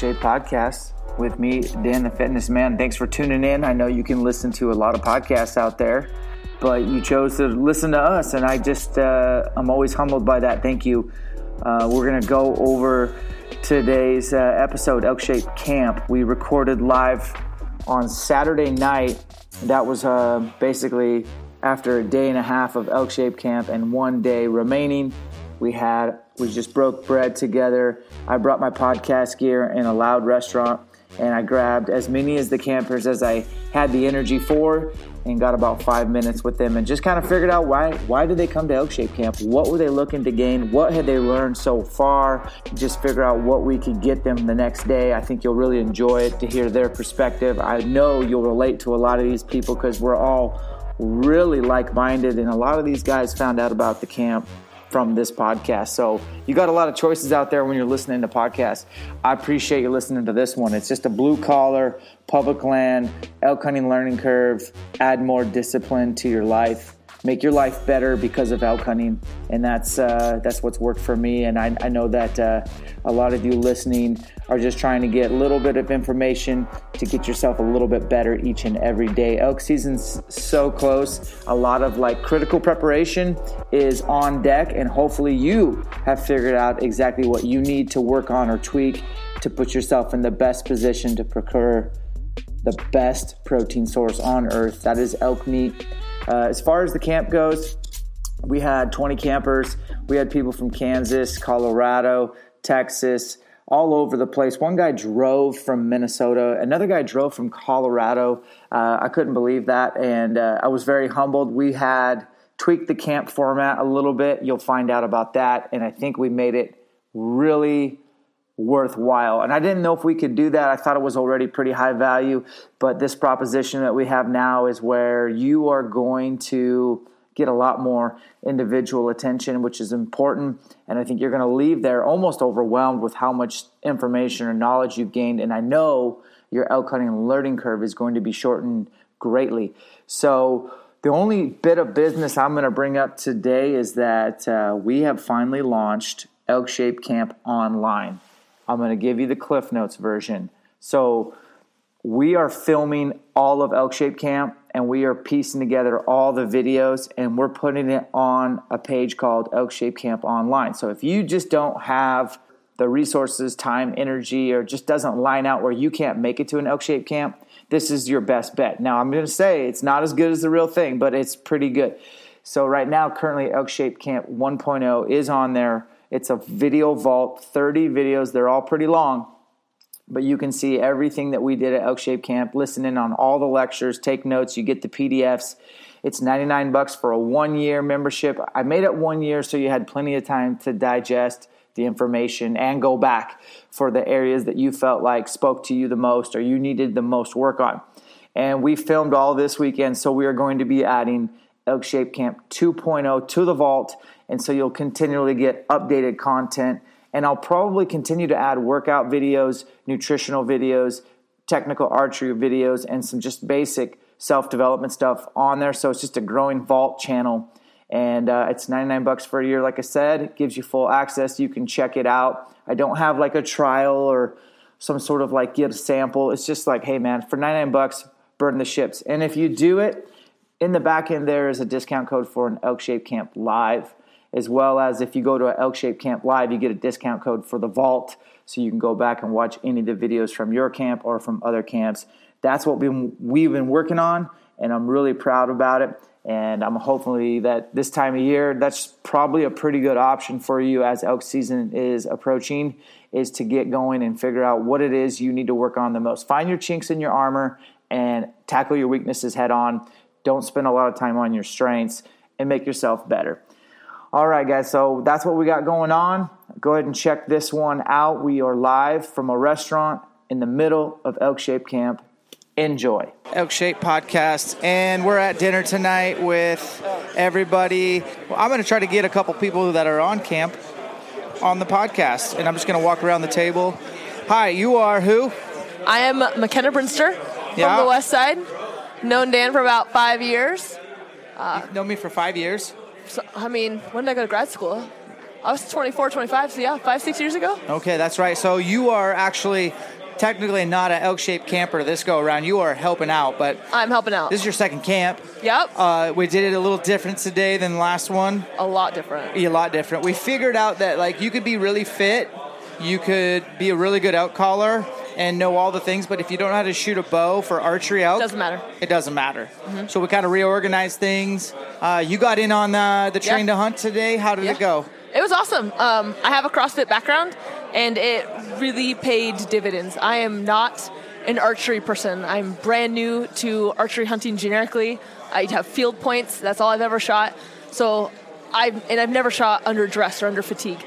Shape Podcast with me, Dan the Fitness Man. Thanks for tuning in. I know you can listen to a lot of podcasts out there, but you chose to listen to us, and I just, uh, I'm always humbled by that. Thank you. Uh, we're going to go over today's uh, episode, Elk Shape Camp. We recorded live on Saturday night. That was uh, basically after a day and a half of Elk Shape Camp and one day remaining. We had we just broke bread together. I brought my podcast gear in a loud restaurant and I grabbed as many as the campers as I had the energy for and got about five minutes with them and just kind of figured out why why did they come to Elk Shape Camp? What were they looking to gain? What had they learned so far? Just figure out what we could get them the next day. I think you'll really enjoy it to hear their perspective. I know you'll relate to a lot of these people because we're all really like-minded and a lot of these guys found out about the camp from this podcast. So you got a lot of choices out there when you're listening to podcasts. I appreciate you listening to this one. It's just a blue collar, public land, elk hunting learning curve, add more discipline to your life make your life better because of elk hunting, and that's uh, that's what's worked for me. And I, I know that uh, a lot of you listening are just trying to get a little bit of information to get yourself a little bit better each and every day. Elk season's so close. A lot of like critical preparation is on deck, and hopefully you have figured out exactly what you need to work on or tweak to put yourself in the best position to procure the best protein source on earth. That is elk meat. Uh, as far as the camp goes, we had 20 campers. We had people from Kansas, Colorado, Texas, all over the place. One guy drove from Minnesota, another guy drove from Colorado. Uh, I couldn't believe that, and uh, I was very humbled. We had tweaked the camp format a little bit. You'll find out about that, and I think we made it really worthwhile. And I didn't know if we could do that. I thought it was already pretty high value, but this proposition that we have now is where you are going to get a lot more individual attention, which is important. And I think you're going to leave there almost overwhelmed with how much information or knowledge you've gained. And I know your elk hunting learning curve is going to be shortened greatly. So, the only bit of business I'm going to bring up today is that uh, we have finally launched Elk Shape Camp online. I'm going to give you the Cliff Notes version. So we are filming all of Elk Shape Camp and we are piecing together all the videos and we're putting it on a page called Elk Shape Camp Online. So if you just don't have the resources, time, energy, or just doesn't line out where you can't make it to an Elk Shape Camp, this is your best bet. Now, I'm going to say it's not as good as the real thing, but it's pretty good. So, right now, currently, Elk Shape Camp 1.0 is on there it's a video vault, 30 videos. They're all pretty long, but you can see everything that we did at Elk Shape Camp, listen in on all the lectures, take notes, you get the PDFs. It's 99 bucks for a one year membership. I made it one year so you had plenty of time to digest the information and go back for the areas that you felt like spoke to you the most or you needed the most work on. And we filmed all this weekend, so we are going to be adding Elk Shape Camp 2.0 to the vault and so you'll continually get updated content. And I'll probably continue to add workout videos, nutritional videos, technical archery videos, and some just basic self development stuff on there. So it's just a growing vault channel. And uh, it's 99 bucks for a year, like I said. It gives you full access. You can check it out. I don't have like a trial or some sort of like get a sample. It's just like, hey man, for 99 bucks, burn the ships. And if you do it, In the back end, there is a discount code for an Elk Shape Camp Live, as well as if you go to Elk Shape Camp Live, you get a discount code for the Vault, so you can go back and watch any of the videos from your camp or from other camps. That's what we've been working on, and I'm really proud about it. And I'm hopefully that this time of year, that's probably a pretty good option for you as elk season is approaching, is to get going and figure out what it is you need to work on the most. Find your chinks in your armor and tackle your weaknesses head on. Don't spend a lot of time on your strengths and make yourself better. All right, guys, so that's what we got going on. Go ahead and check this one out. We are live from a restaurant in the middle of Elk Shape Camp Enjoy. Elk Shape Podcast, and we're at dinner tonight with everybody. Well, I'm going to try to get a couple people that are on camp on the podcast, and I'm just going to walk around the table. Hi, you are who? I am McKenna Brinster Yeah. from the West Side. Known Dan for about five years. You've known me for five years. So, I mean, when did I go to grad school? I was 24, 25, so yeah, five, six years ago. Okay, that's right. So you are actually technically not an elk shaped camper this go around. You are helping out, but I'm helping out. this is your second camp. yep, Uh, we did it a little different today than the last one. a lot different. a lot different. We figured out that like you could be really fit, you could be a really good elk caller and know all the things, but if you don't know how to shoot a bow for archery elk, Doesn't matter. It doesn't matter. So we kind of reorganized things. Uh, you got in on the, the train Yeah. to hunt today. How did Yeah. it go? It was awesome. Um, I have a CrossFit background, and it really paid dividends. I am not an archery person. I'm brand new to archery hunting generically. I have field points. That's all I've ever shot. So I and I've never shot under dress or under fatigue.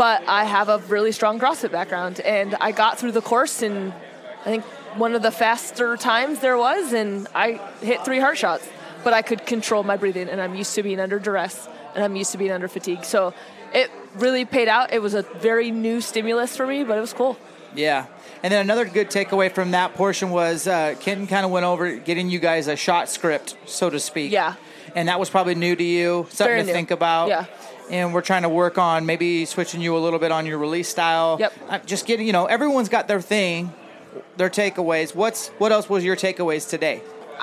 But I have a really strong CrossFit background, and I got through the course in I think one of the faster times there was, and I hit three heart shots. But I could control my breathing, and I'm used to being under duress, and I'm used to being under fatigue. So it really paid out. It was a very new stimulus for me, but it was cool. Yeah. And then another good takeaway from that portion was uh, Kenton kind of went over getting you guys a shot script, so to speak. Yeah. And that was probably new to you, something Very to new. think about. Yeah. And we're trying to work on maybe switching you a little bit on your release style. Yep. Uh, just getting, you know, everyone's got their thing, their takeaways. What's what else was your takeaways today?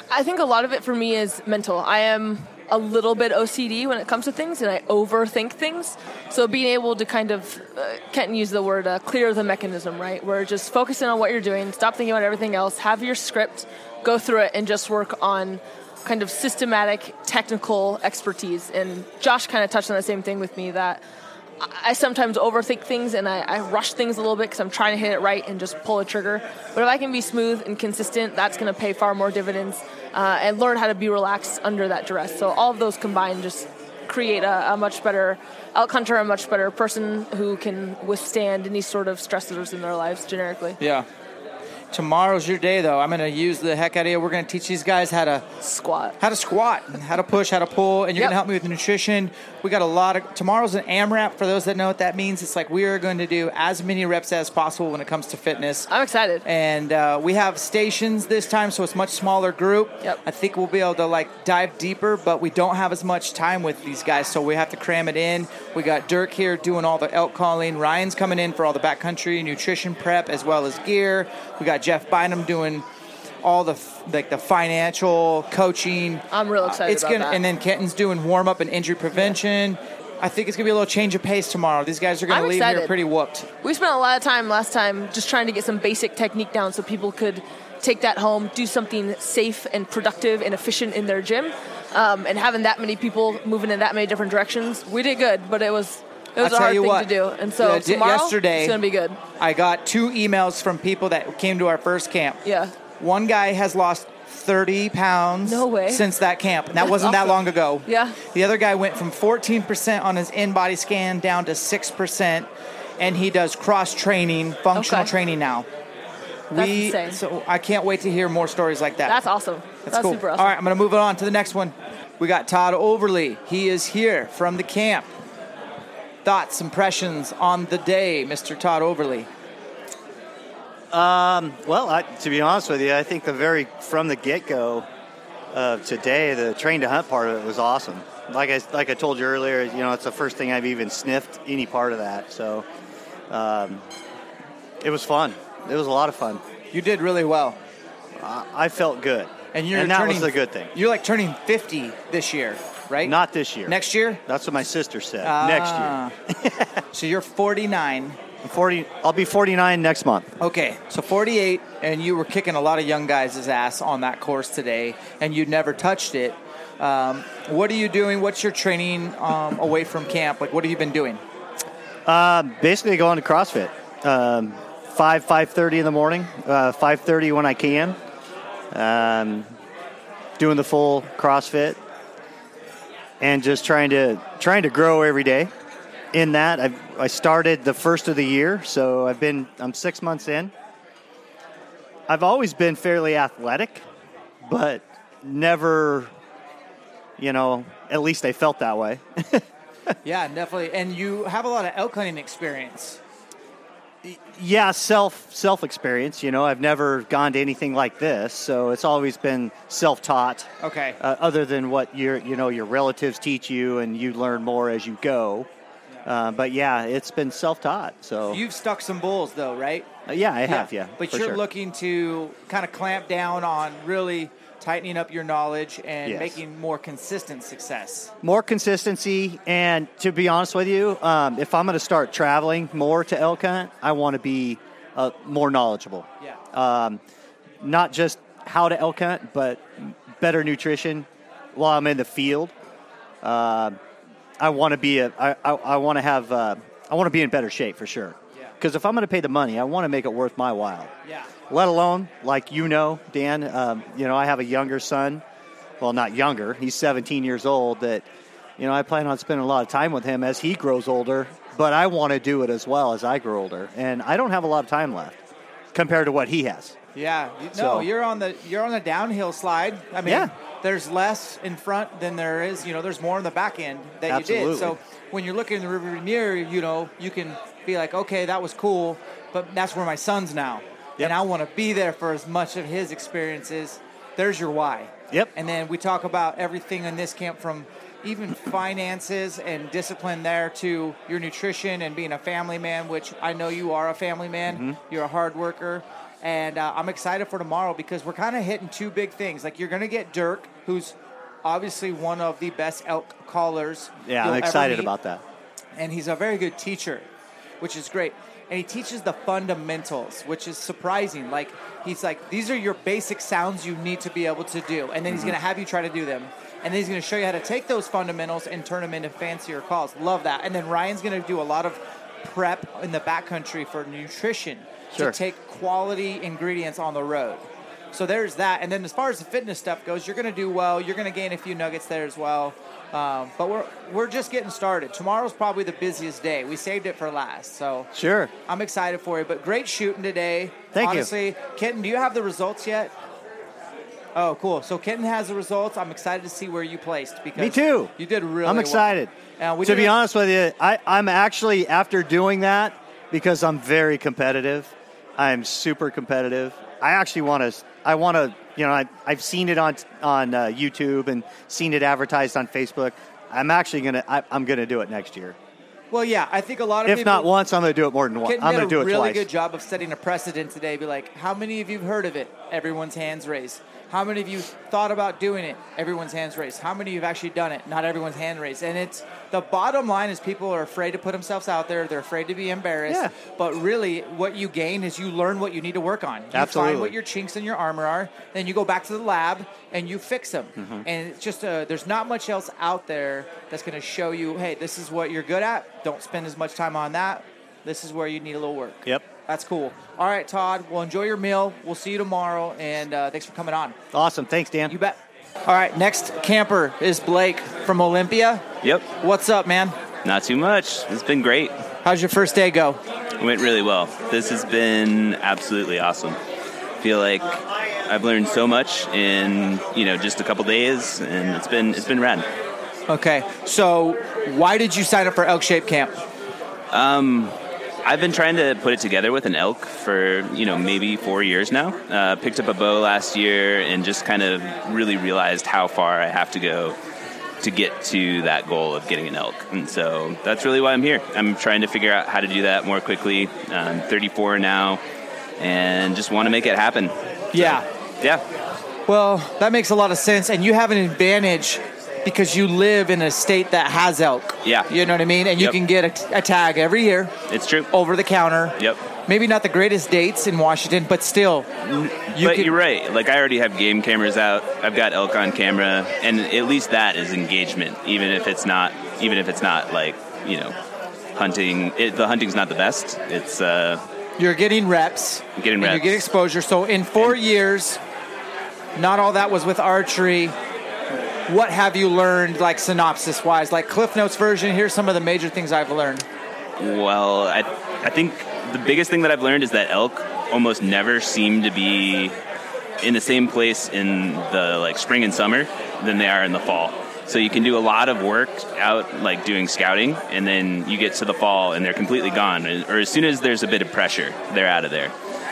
I think a lot of it for me is mental. I am a little bit OCD when it comes to things, and I overthink things. So being able to kind of, uh, Kenton used the word uh, clear the mechanism, right? Where just focusing on what you're doing, stop thinking about everything else, have your script, go through it, and just work on kind of systematic technical expertise. And Josh kind of touched on the same thing with me that I- sometimes overthink things and I, I rush things a little bit because I'm trying to hit it right and just pull a trigger. But if I can be smooth and consistent, that's going to pay far more dividends uh, and learn how to be relaxed under that duress. So all of those combined just create a, a much better elk hunter, a much better person who can withstand any sort of stressors in their lives generically. Yeah. Tomorrow's your day, though. I'm going to use the heck out of you. We're going to teach these guys how to Squat. how to squat, how to push, how to pull, and you're Yep. going to help me with nutrition. We got a lot of tomorrow's an AMRAP. For those that know what that means, it's like we are going to do as many reps as possible when it comes to fitness. I'm excited. And uh, we have stations this time, so it's much smaller group. Yep. I think we'll be able to like dive deeper, but we don't have as much time with these guys, so we have to cram it in. We got Dirk here doing all the elk calling. Ryan's coming in for all the backcountry nutrition prep as well as gear. We got Jeff Bynum doing all the f- like the financial coaching. I'm real excited It's about gonna, that. and then Kenton's doing warm up and injury prevention. I think it's gonna be a little change of pace tomorrow. These guys are gonna I'm leave here pretty whooped. We spent a lot of time last time just trying to get some basic technique down so people could take that home, do something safe and productive and efficient in their gym. Um, and having that many people moving in that many different directions, we did good, but it was it was I'll a hard thing what, to do. And so yeah, tomorrow yesterday- it's gonna be good. I got two emails from people that came to our first camp. Yeah. One guy has lost 30 pounds No way. since that camp. And that That's wasn't that long ago. Yeah. The other guy went from 14% on his InBody scan down to 6%. And he does cross training, functional Okay. training now. That's we, insane. So I can't wait to hear more stories like that. That's awesome. That's, cool. super awesome. All right, I'm going to move it on to the next one. We got Todd Overly. He is here from the camp. Thoughts, impressions on the day, Mr. Todd Overly. Well, I, to be honest with you, I think the very from the get go of today, the train to hunt part of it was awesome. Like I like I told you earlier, you know, it's the first thing I've even sniffed any part of that. So, um, it was fun. It was a lot of fun. You did really well. I, I felt good. And you're And that turning, was the good thing. You're like turning 50 this year, right? Not this year. next year. That's what my sister said. Ah. next year. So you're 49. I'm 40. I'll be 49 next month. Okay, so 48, and you were kicking a lot of young guys' ass on that course today, and you never touched it. Um, what are you doing? What's your training um, away from camp? Like, what have you been doing? Um, basically, going to CrossFit. Um, five five thirty in the morning. Uh, five thirty when I can. Um, doing the full CrossFit, and just trying to trying to grow every day. In that, I I started the first of the year, so I've been I'm six months in. I've always been fairly athletic, but never, you know, at least I felt that way. Yeah, definitely. And you have a lot of elk hunting experience. yeah self self experience you know i've never gone to anything like this so it's always been self taught Okay. uh, other than what your you know your relatives teach you and you learn more as you go uh, but yeah it's been self taught so You've stuck some bulls, though, right? uh, yeah i have yeah, But you're sure. looking to kind of clamp down on really tightening up your knowledge and Yes. making more consistent success. more consistency and to be honest with you um, if i'm going to start traveling more to elk hunt i want to be uh, more knowledgeable Yeah. um, not just how to elk hunt, but better nutrition while I'm in the field. Uh, I want to be a, I, I, I want to have, uh, I want to be in better shape for sure. Yeah. Because if I'm going to pay the money, I want to make it worth my while. Yeah. Let alone, like you know, Dan, um, you know, I have a younger son. Well, not younger. He's 17 years old. That, you know, I plan on spending a lot of time with him as he grows older. But I want to do it as well as I grow older, and I don't have a lot of time left compared to what he has. Yeah, no, So- you're on the you're on the downhill slide. I mean, Yeah. there's less in front than there is. You know, there's more in the back end that you did. So when you're looking in the rearview mirror, you know, you can be like, okay, that was cool, but that's where my son's now, Yep. and I want to be there for as much of his experiences. There's your why. Yep. And then we talk about everything in this camp from even finances and discipline there to your nutrition and being a family man, which I know you are a family man. Mm-hmm. You're a hard worker. And uh, I'm excited for tomorrow because we're kind of hitting two big things. Like you're going to get Dirk, who's obviously one of the best elk callers. Yeah, I'm excited about that. and he's a very good teacher, which is great. And he teaches the fundamentals, which is surprising. Like he's like, these are your basic sounds you need to be able to do, and then he's going to have you try to do them, and then he's going to show you how to take those fundamentals and turn them into fancier calls. Love that. And then Ryan's going to do a lot of prep in the backcountry for nutrition Sure. to take quality ingredients on the road. So there's that. And then as far as the fitness stuff goes, you're going to do well. You're going to gain a few nuggets there as well. Um, but we're we're just getting started. Tomorrow's probably the busiest day. We saved it for last, so Sure. I'm excited for you. But great shooting today. Thank you. Honestly, Kenton, do you have the results yet? Oh, cool. So Kenton has the results. I'm excited to see where you placed because Me too. You did really. I'm well. excited. Uh, to be a- honest with you, I, I'm actually after doing that because I'm very competitive. I'm super competitive. I actually want to. I want to. You know, I, I've seen it on on uh, YouTube and seen it advertised on Facebook. I'm actually gonna. I, I'm gonna do it next year. Well, yeah, I think a lot of If people, not once, I'm gonna do it more than once. I'm did gonna do a it really twice. good job of setting a precedent today. Be like, how many of you have heard of it? Everyone's hands raised. How many of you thought about doing it? Everyone's hands raised. How many of you have actually done it? Not everyone's hand raised. And it's the bottom line is people are afraid to put themselves out there. They're afraid to be embarrassed. Yeah. But really, what you gain is you learn what you need to work on. You Absolutely. find what your chinks in your armor are. Then you go back to the lab and you fix them. Mm-hmm. And it's just a, there's not much else out there that's going to show you, hey, this is what you're good at. Don't spend as much time on that. This is where you need a little work. Yep. That's cool. All right, Todd. Well, enjoy your meal. We'll see you tomorrow, and uh, thanks for coming on. Awesome. Thanks, Dan. You bet. All right, next camper is Blake from Olympia. Yep, What's up, man? not too much. It's been great. How's your first day go? It went really well. This has been absolutely awesome. Feel like I've learned so much in you know just a couple days, and it's been it's been rad. Okay, so why did you sign up for Elk Shape Camp? I've been trying to put it together with an elk for you know maybe four years now. Uh, picked up a bow last year and just kind of really realized how far I have to go to get to that goal of getting an elk. And so that's really why I'm here. I'm trying to figure out how to do that more quickly. I'm 34 now, and just want to make it happen. Yeah. Yeah. Well, that makes a lot of sense, and you have an advantage because you live in a state that has elk. Yeah. you know what I mean, and you can get a, a tag every year It's true. over the counter. Yep. Maybe not the greatest dates in Washington, but still, you but can- you're right. Like I already have game cameras out. I've got elk on camera, and at least that is engagement, even if it's not, even if it's not like you know, hunting. It, the hunting's not the best. It's uh, You're getting reps. Getting and You reps. get exposure. So in four years, not all that was with archery. What have you learned, like synopsis wise, like Cliff Notes version? Here's some of the major things I've learned. well, I I think the biggest thing that I've learned is that elk almost never seem to be in the same place in the like spring and summer than they are in the fall. So you can do a lot of work out like doing scouting and then you get to the fall and they're completely gone or as soon as there's a bit of pressure, they're out of there.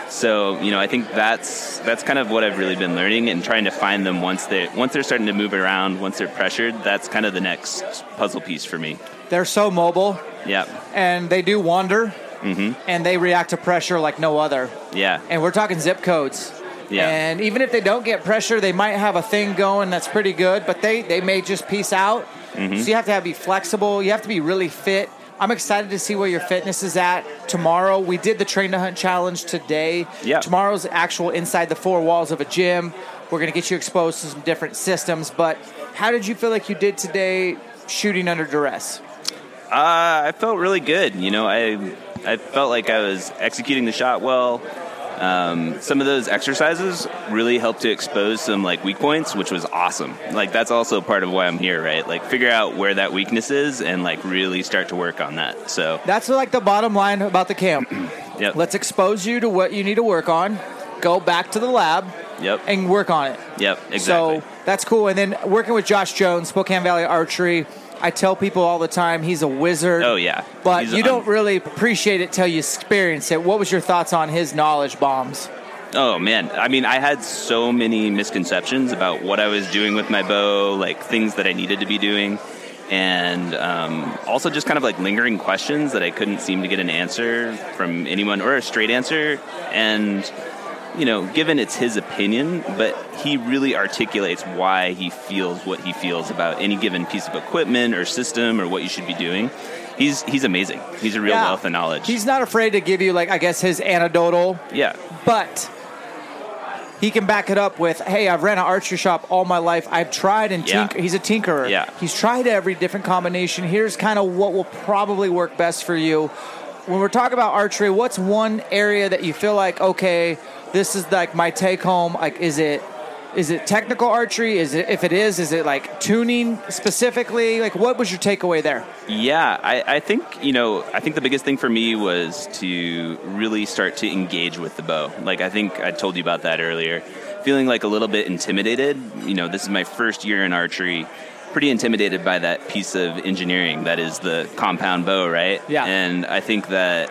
So, you know, I think that's that's kind of what I've really been learning and trying to find them once they once they're starting to move around, once they're pressured, that's kind of the next puzzle piece for me. They're so mobile Yeah. and they do wander Mhm. and they react to pressure like no other. Yeah. And we're talking zip codes. Yeah. And even if they don't get pressure, they might have a thing going that's pretty good, but they, they may just piece out. Mhm. So you have to have, be flexible. You have to be really fit. I'm excited to see where your fitness is at tomorrow. We did the train to hunt challenge today. Yeah. Tomorrow's actual inside the four walls of a gym. We're going to get you exposed to some different systems. But how did you feel like you did today shooting under duress? Uh, I felt really good. You know, I I felt like I was executing the shot well. Um, some of those exercises really helped to expose some like weak points, which was awesome. Like that's also part of why I'm here, right? Like figure out where that weakness is and like really start to work on that. So That's like the bottom line about the camp. Yep. Let's expose you to what you need to work on. Go back to the lab Yep. and work on it. Yep. Exactly. So that's cool. And then working with Josh Jones, Spokane Valley Archery, I tell people all the time he's a wizard. oh yeah. But He's you un- don't really appreciate it till you experience it. What was your thoughts on his knowledge bombs? Oh man, I mean, I had so many misconceptions about what I was doing with my bow, like things that I needed to be doing, and um, also just kind of like lingering questions that I couldn't seem to get an answer from anyone or a straight answer. And you know, given it's his opinion, but he really articulates why he feels what he feels about any given piece of equipment or system or what you should be doing. He's he's amazing. He's a real Yeah. wealth of knowledge. He's not afraid to give you, like, I guess his anecdotal, yeah. but he can back it up with, hey, I've ran an archery shop all my life. I've tried and Yeah. tinker. He's a tinkerer. Yeah. He's tried every different combination. Here's kind of what will probably work best for you. When we're talking about archery, what's one area that you feel like, okay, this is like my take home? Like, is it is it technical archery? Is it if it is, is it like tuning specifically? Like, what was your takeaway there? Yeah, I, I think you know. I think the biggest thing for me was to really start to engage with the bow. Like I think I told you about that earlier. Feeling like a little bit intimidated. You know, this is my first year in archery. Pretty intimidated by that piece of engineering that is the compound bow, right? Yeah. And I think that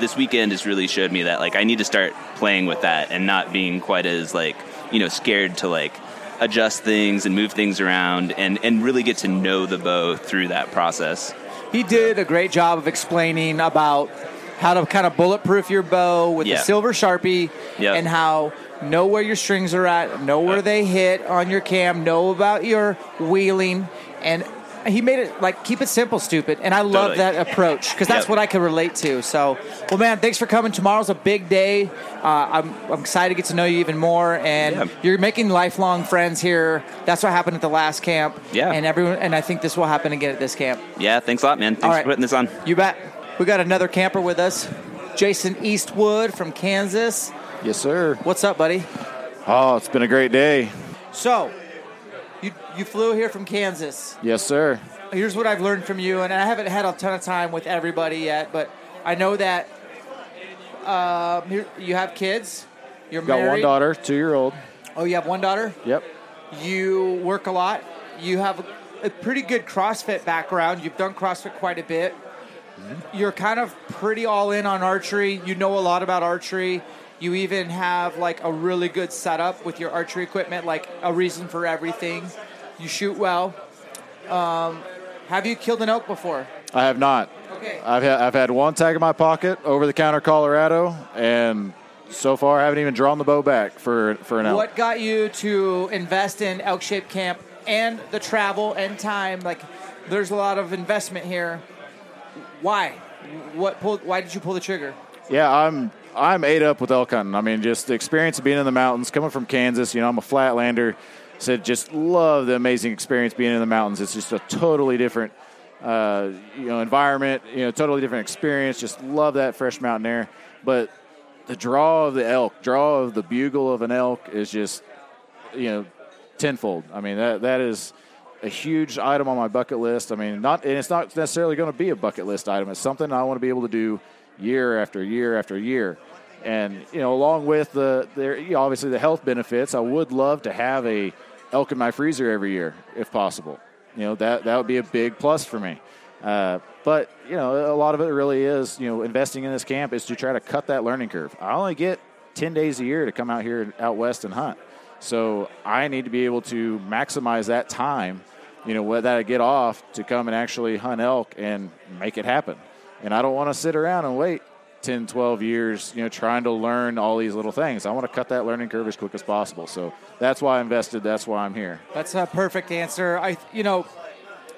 this weekend has really showed me that like I need to start playing with that and not being quite as like you know scared to like adjust things and move things around and and really get to know the bow through that process. He did a great job of explaining about how to kind of bulletproof your bow with Yeah. the silver sharpie Yep. and how know where your strings are at, know where they hit on your cam, know about your wheeling, and he made it like keep it simple, stupid. And I love Totally. that approach because that's Yep. what I can relate to. So, well, man, thanks for coming. Tomorrow's a big day. Uh, I'm, I'm excited to get to know you even more, and Yeah. you're making lifelong friends here. That's what happened at the last camp. Yeah. and everyone, and I think this will happen again at this camp. Yeah, thanks a lot, man. Thanks All right. for putting this on. You bet. We got another camper with us, Jason Eastwood from Kansas. Yes, sir. What's up, buddy? Oh, it's been a great day. So, you you flew here from Kansas. Yes, sir. Here's what I've learned from you, and I haven't had a ton of time with everybody yet, but I know that um, here- you have kids. You're Got married. one daughter, two year old. Oh, you have one daughter. Yep. You work a lot. You have a, a pretty good CrossFit background. You've done CrossFit quite a bit. You're kind of pretty all in on archery. You know a lot about archery. You even have like a really good setup with your archery equipment, like a reason for everything. You shoot well. Um, have you killed an elk before? I have not. Okay. I've had, I've had one tag in my pocket over the counter Colorado and so far, I haven't even drawn the bow back for for an elk. What got you to invest in Elk Shape Camp and the travel and time? Like, there's a lot of investment here. Why? What pulled? Why did you pull the trigger? Yeah, I'm I'm ate up with elk hunting. I mean, just the experience of being in the mountains, coming from Kansas. You know, I'm a flatlander. Said just love the amazing experience being in the mountains. It's just a totally different, uh, you know, environment. You know, totally different experience. Just love that fresh mountain air. But the draw of the elk, draw of the bugle of an elk is just, you know, tenfold. I mean, that that is a huge item on my bucket list. I mean, not and it's not necessarily going to be a bucket list item. It's something I want to be able to do year after year after year. And you know, along with the there, you know, obviously the health benefits, I would love to have a elk in my freezer every year if possible. You know, that that would be a big plus for me. Uh, but you know, a lot of it really is you know investing in this camp is to try to cut that learning curve. I only get ten days a year to come out here out west and hunt, so I need to be able to maximize that time. You know, that I get off to come and actually hunt elk and make it happen. And I don't want to sit around and wait 10, 12 years, you know, trying to learn all these little things. I want to cut that learning curve as quick as possible. So that's why I invested. That's why I'm here. That's a perfect answer. I, you know,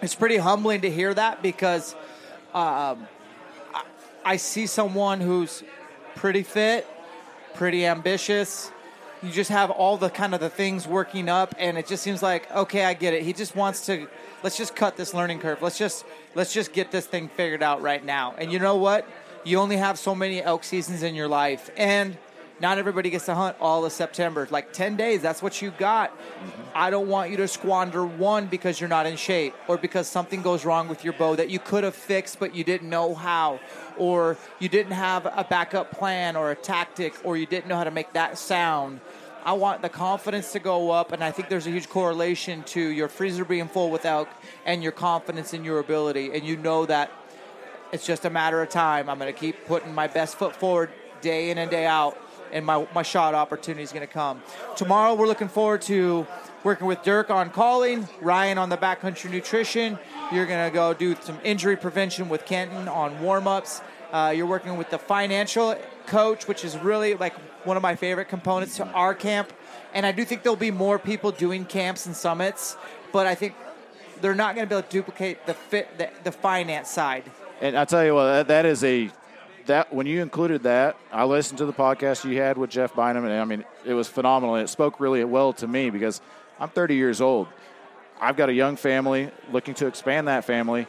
it's pretty humbling to hear that because um, I, I see someone who's pretty fit, pretty ambitious. You just have all the kind of the things working up, and it just seems like okay, I get it. He just wants to let's just cut this learning curve. Let's just let's just get this thing figured out right now. And you know what? You only have so many elk seasons in your life, and not everybody gets to hunt all of September. Like 10 days, that's what you got. Mm-hmm. I don't want you to squander one because you're not in shape or because something goes wrong with your bow that you could have fixed but you didn't know how or you didn't have a backup plan or a tactic or you didn't know how to make that sound. I want the confidence to go up, and I think there's a huge correlation to your freezer being full with elk and your confidence in your ability. And you know that it's just a matter of time. I'm going to keep putting my best foot forward day in and day out and my, my shot opportunity is going to come. Tomorrow, we're looking forward to working with Dirk on calling, Ryan on the backcountry nutrition. You're going to go do some injury prevention with Kenton on warm ups. Uh, you're working with the financial coach, which is really like one of my favorite components to our camp. And I do think there'll be more people doing camps and summits, but I think they're not going to be able to duplicate the fit, the, the finance side. And I tell you what, that, that is a that when you included that, I listened to the podcast you had with Jeff Bynum, and I mean, it was phenomenal. It spoke really well to me because I'm 30 years old. I've got a young family, looking to expand that family,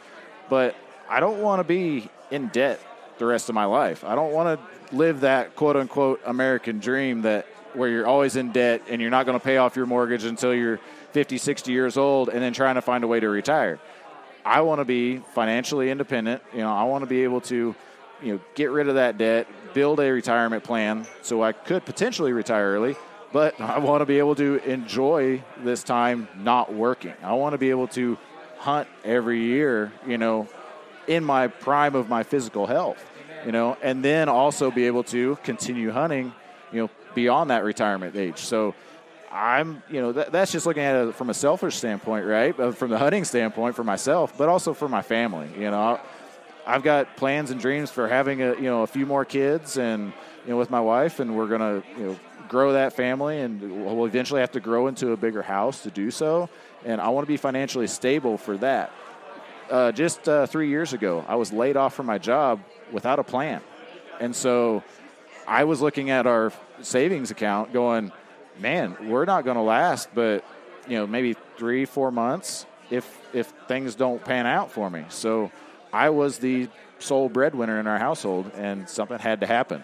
but I don't want to be in debt the rest of my life. I don't want to live that quote unquote American dream that where you're always in debt and you're not going to pay off your mortgage until you're 50, 60 years old and then trying to find a way to retire. I want to be financially independent. You know, I want to be able to you know, get rid of that debt, build a retirement plan so I could potentially retire early, but I want to be able to enjoy this time not working. I want to be able to hunt every year, you know, in my prime of my physical health, you know, and then also be able to continue hunting, you know, beyond that retirement age. So I'm, you know, that, that's just looking at it from a selfish standpoint, right? Uh, from the hunting standpoint for myself, but also for my family, you know. I've got plans and dreams for having a you know a few more kids and you know with my wife, and we're gonna you know grow that family, and we'll eventually have to grow into a bigger house to do so. And I want to be financially stable for that. Uh, just uh, three years ago, I was laid off from my job without a plan, and so I was looking at our savings account, going, "Man, we're not going to last, but you know maybe three, four months if if things don't pan out for me." So I was the sole breadwinner in our household, and something had to happen.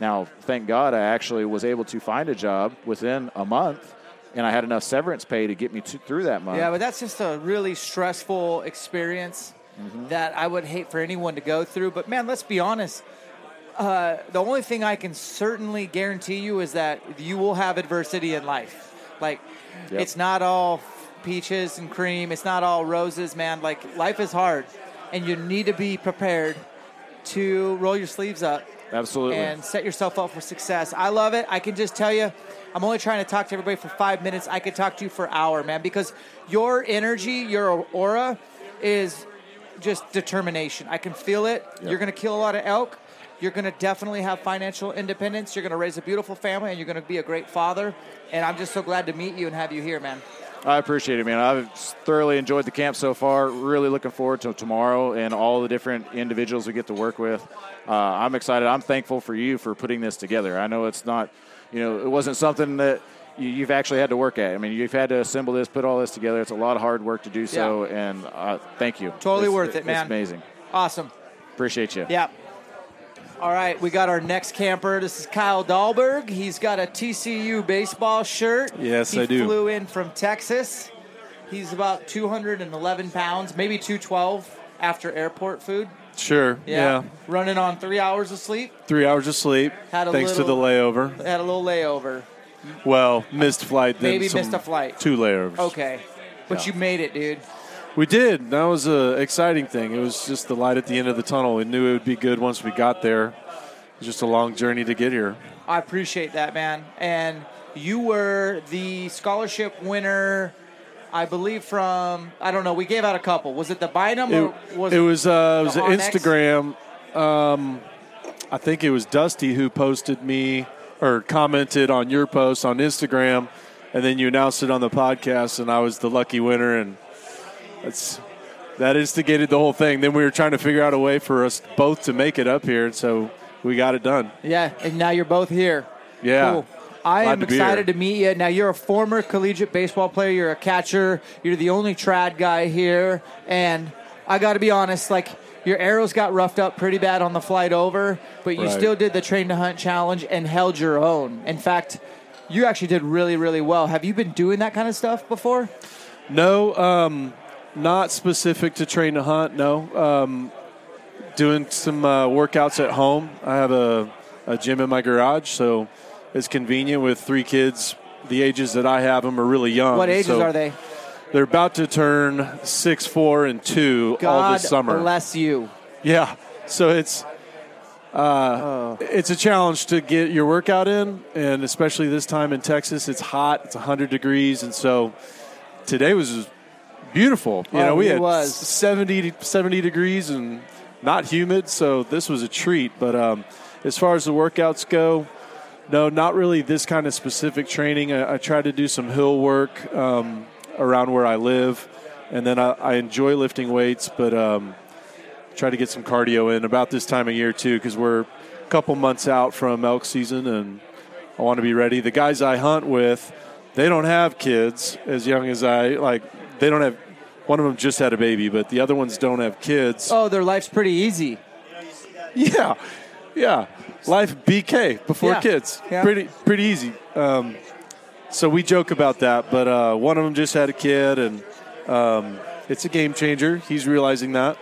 Now, thank God, I actually was able to find a job within a month, and I had enough severance pay to get me to, through that month. Yeah, but that's just a really stressful experience mm-hmm. that I would hate for anyone to go through. But man, let's be honest. Uh, the only thing I can certainly guarantee you is that you will have adversity in life. Like, yep. it's not all peaches and cream. It's not all roses, man. Like, life is hard and you need to be prepared to roll your sleeves up. Absolutely. And set yourself up for success. I love it. I can just tell you, I'm only trying to talk to everybody for five minutes. I could talk to you for an hour, man, because your energy, your aura is just determination. I can feel it. Yep. You're going to kill a lot of elk. You're going to definitely have financial independence. You're going to raise a beautiful family, and you're going to be a great father. And I'm just so glad to meet you and have you here, man. I appreciate it, man. I've thoroughly enjoyed the camp so far. Really looking forward to tomorrow and all the different individuals we get to work with. Uh, I'm excited. I'm thankful for you for putting this together. I know it's not, you know, it wasn't something that you, have actually had to work at. I mean, you've had to assemble this, put all this together. It's a lot of hard work to do so, yeah. and uh, thank you. Totally it's, worth it, man. It's amazing. Awesome. Appreciate you. Yeah. All right, we got our next camper. This is Kyle Dahlberg. He's got a TCU baseball shirt. Yes, he I do. Flew in from Texas. He's about 211 pounds, maybe 212 after airport food. Sure. Yeah. yeah. Running on three hours of sleep. Three hours of sleep. Had a thanks little, to the layover. Had a little layover. Well, missed flight. Then Maybe missed a flight. Two layovers. Okay, but yeah. you made it, dude. We did. That was an exciting thing. It was just the light at the end of the tunnel. We knew it would be good once we got there. It was just a long journey to get here. I appreciate that, man. And you were the scholarship winner, I believe, from I don't know. We gave out a couple. Was it the Bynum or was it? was uh, it was Instagram. Um, I think it was Dusty who posted me or commented on your post on Instagram, and then you announced it on the podcast, and I was the lucky winner, and that's that instigated the whole thing. Then we were trying to figure out a way for us both to make it up here, and so we got it done. Yeah, and now you're both here. Yeah. Cool. I Glad am to excited to meet you. Now you're a former collegiate baseball player. You're a catcher. You're the only trad guy here, and I got to be honest, like your arrows got roughed up pretty bad on the flight over, but you right. still did the train to hunt challenge and held your own. In fact, you actually did really, really well. Have you been doing that kind of stuff before? No, um, not specific to train to hunt. No, um, doing some uh, workouts at home. I have a, a gym in my garage, so it's convenient with three kids. The ages that I have them are really young. What ages so are they? They're about to turn six, four, and two God all this summer. bless you. Yeah. So it's uh, oh. it's a challenge to get your workout in, and especially this time in Texas, it's hot. It's 100 degrees, and so today was beautiful. You oh, know, we had was. 70, 70 degrees and not humid, so this was a treat. But um, as far as the workouts go, no, not really this kind of specific training. I, I try to do some hill work. Um, around where I live, and then I, I enjoy lifting weights, but um, try to get some cardio in about this time of year too, because we're a couple months out from elk season, and I want to be ready. The guys I hunt with, they don't have kids as young as I like. They don't have. One of them just had a baby, but the other ones don't have kids. Oh, their life's pretty easy. Yeah, yeah. Life BK before yeah. kids. Yeah. Pretty pretty easy. Um, so we joke about that, but uh, one of them just had a kid, and um, it's a game changer. He's realizing that.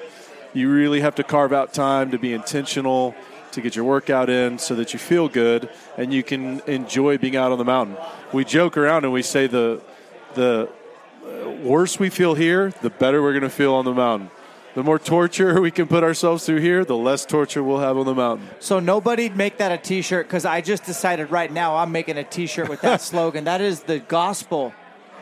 You really have to carve out time to be intentional, to get your workout in so that you feel good and you can enjoy being out on the mountain. We joke around and we say the, the worse we feel here, the better we're going to feel on the mountain the more torture we can put ourselves through here, the less torture we'll have on the mountain. So nobody make that a T-shirt because I just decided right now I'm making a T-shirt with that slogan. That is the gospel.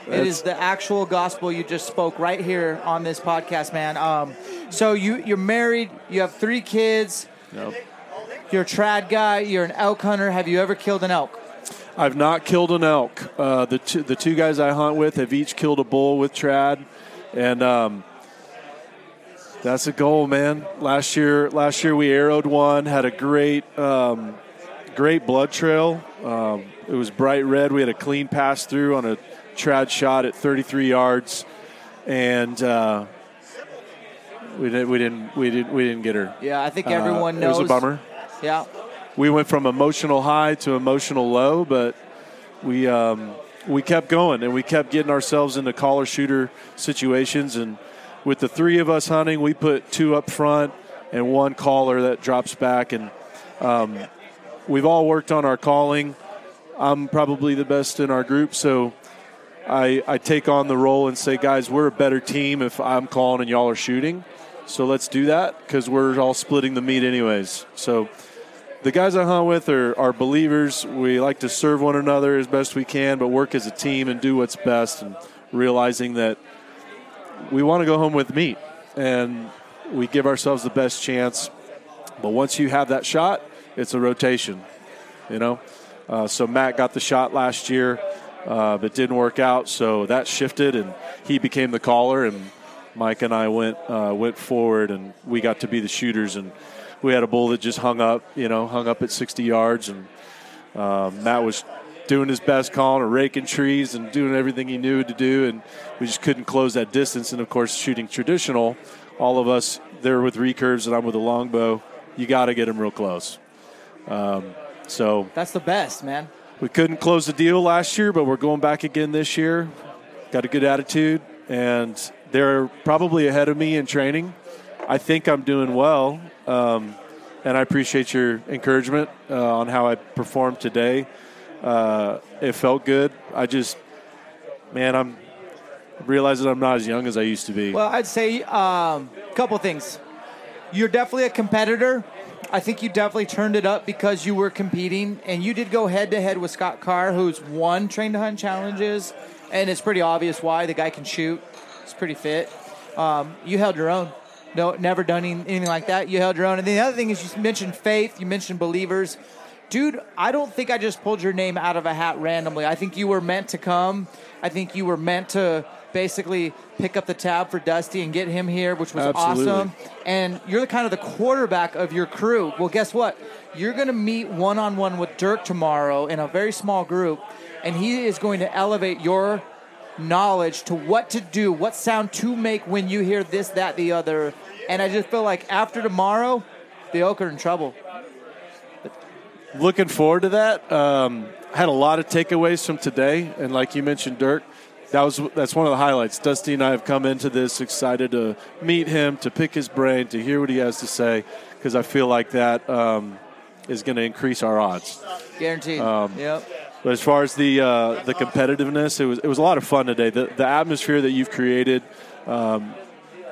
That's, it is the actual gospel you just spoke right here on this podcast, man. Um, so you you're married, you have three kids. Yep. You're a trad guy. You're an elk hunter. Have you ever killed an elk? I've not killed an elk. Uh, the two, the two guys I hunt with have each killed a bull with trad, and um, that's a goal, man. Last year, last year we arrowed one, had a great, um, great blood trail. Um, it was bright red. We had a clean pass through on a trad shot at 33 yards, and uh, we didn't, we didn't, we didn't, we didn't get her. Yeah, I think everyone uh, knows. It was a bummer. Yeah. We went from emotional high to emotional low, but we um, we kept going and we kept getting ourselves into caller shooter situations and with the three of us hunting, we put two up front and one caller that drops back. And um, we've all worked on our calling. I'm probably the best in our group, so I, I take on the role and say, guys, we're a better team if I'm calling and y'all are shooting. So let's do that because we're all splitting the meat anyways. So the guys I hunt with are, are believers. We like to serve one another as best we can, but work as a team and do what's best and realizing that – we want to go home with meat, and we give ourselves the best chance But once you have that shot, it's a rotation, you know. Uh, so Matt got the shot last year, uh, but didn't work out. So that shifted, and he became the caller, and Mike and I went uh, went forward, and we got to be the shooters. And we had a bull that just hung up, you know, hung up at 60 yards, and uh, Matt was doing his best, calling or raking trees and doing everything he knew to do, and we just couldn't close that distance. And of course, shooting traditional, all of us there with recurves, and I'm with a longbow. You got to get them real close. Um, so That's the best, man. we couldn't close the deal last year, but we're going back again this year. Got a good attitude, and they're probably ahead of me in training. I think I'm doing well, um, and I appreciate your encouragement uh, on how I performed today. Uh, it felt good. I just, man, I'm realizing I'm not as young as I used to be. Well, I'd say a um, couple things. You're definitely a competitor. I think you definitely turned it up because you were competing, and you did go head to head with Scott Carr, who's won train to hunt challenges, and it's pretty obvious why the guy can shoot. He's pretty fit. Um, you held your own. No, never done anything like that. You held your own. And the other thing is, you mentioned faith. You mentioned believers. Dude, I don't think I just pulled your name out of a hat randomly. I think you were meant to come. I think you were meant to basically pick up the tab for Dusty and get him here, which was Absolutely. awesome. And you're the kind of the quarterback of your crew. Well, guess what? You're going to meet one on one with Dirk tomorrow in a very small group, and he is going to elevate your knowledge to what to do, what sound to make when you hear this, that, the other. And I just feel like after tomorrow, the Oak are in trouble. Looking forward to that. Um, had a lot of takeaways from today, and like you mentioned, Dirk, that was that's one of the highlights. Dusty and I have come into this excited to meet him, to pick his brain, to hear what he has to say, because I feel like that um, is going to increase our odds. Guaranteed. Um, yep. But as far as the uh, the competitiveness, it was it was a lot of fun today. The the atmosphere that you've created, um,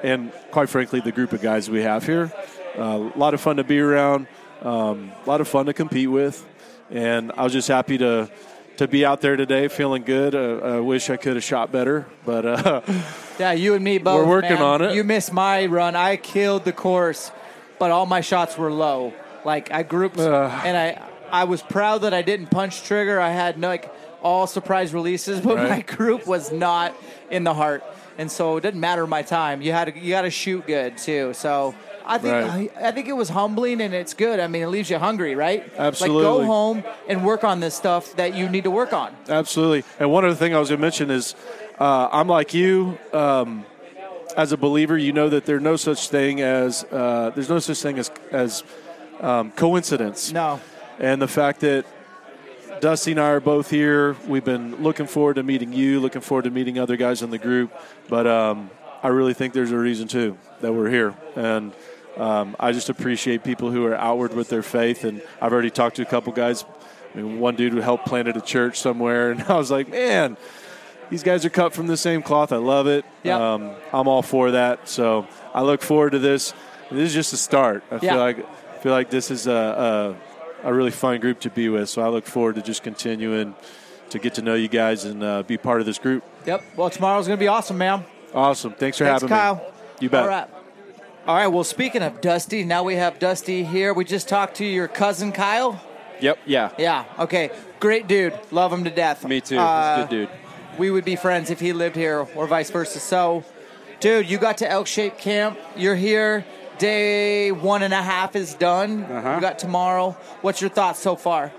and quite frankly, the group of guys we have here, uh, a lot of fun to be around, um, a lot of fun to compete with, and I was just happy to to be out there today, feeling good. Uh, I wish I could have shot better, but uh, Yeah, you and me both. We're working man. on it. You missed my run. I killed the course, but all my shots were low. Like I grouped, and I I was proud that I didn't punch trigger. I had no, like all surprise releases, but Right. my group was not in the heart, and so it didn't matter my time. You had to, you got to shoot good too. So. I think Right. I, I think it was humbling and it's good. I mean, it leaves you hungry, right? Like Absolutely. go home and work on this stuff that you need to work on. Absolutely. And one other thing I was going to mention is uh, I'm like you. Um, as a believer, you know that there's no such thing as uh, there's no such thing as as um, coincidence. No, And the fact that Dusty and I are both here, we've been looking forward to meeting you, looking forward to meeting other guys in the group. But um, I really think there's a reason too that we're here, and um, I just appreciate people who are outward with their faith. And I've already talked to a couple guys. I mean, one dude who helped planted a church somewhere, and I was like, man. These guys are cut from the same cloth. I love it. Yep. Um, I'm all for that. So I look forward to this. This is just a start. I Yeah. feel like I feel like this is a, a a really fun group to be with. So I look forward to just continuing to get to know you guys and uh, be part of this group. Yep. Well, tomorrow's going to be awesome, man. Awesome. Thanks for Thanks, having Kyle. me. You bet. All right. Well, speaking of Dusty, now we have Dusty here. We just talked to your cousin Kyle. Yep. Yeah. Yeah. Okay. Great dude. Love him to death. Me too. Uh, He's a good dude. We would be friends if he lived here, or vice versa. So, dude, you got to Elk Shape Camp. You're here. Day one and a half is done. Uh-huh. You got tomorrow. What's your thoughts so far?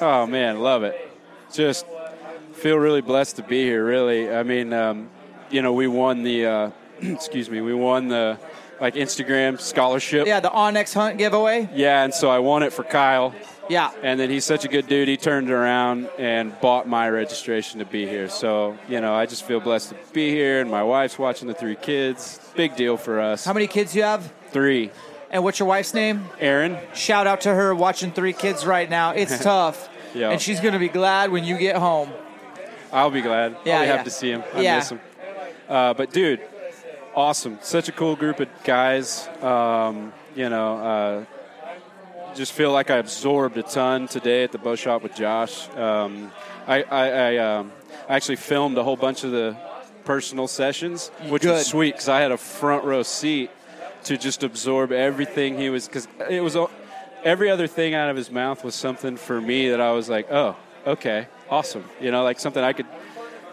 Oh man, love it. Just feel really blessed to be here. Really, I mean, um, you know, we won the uh, excuse me, we won the like Instagram scholarship. Yeah, the onX Hunt giveaway. Yeah, and so I won it for Kyle. Yeah. And then he's such a good dude. He turned around and bought my registration to be here. So, you know, I just feel blessed to be here. And my wife's watching the three kids. Big deal for us. How many kids you have? Three. And what's your wife's name? Aaron. Shout out to her watching three kids right now. It's tough. Yeah. And she's going to be glad when you get home. I'll be glad. Yeah, I'll yeah. have to see him. I Yeah. miss him. Uh, but dude, awesome! Such a cool group of guys. Um, you know, uh, just feel like I absorbed a ton today at the bow shop with Josh. Um, I, I, I um, actually filmed a whole bunch of the personal sessions, which Good. was sweet because I had a front row seat to just absorb everything he was because it was every other thing out of his mouth was something for me that I was like, oh, okay, awesome. You know, like something I could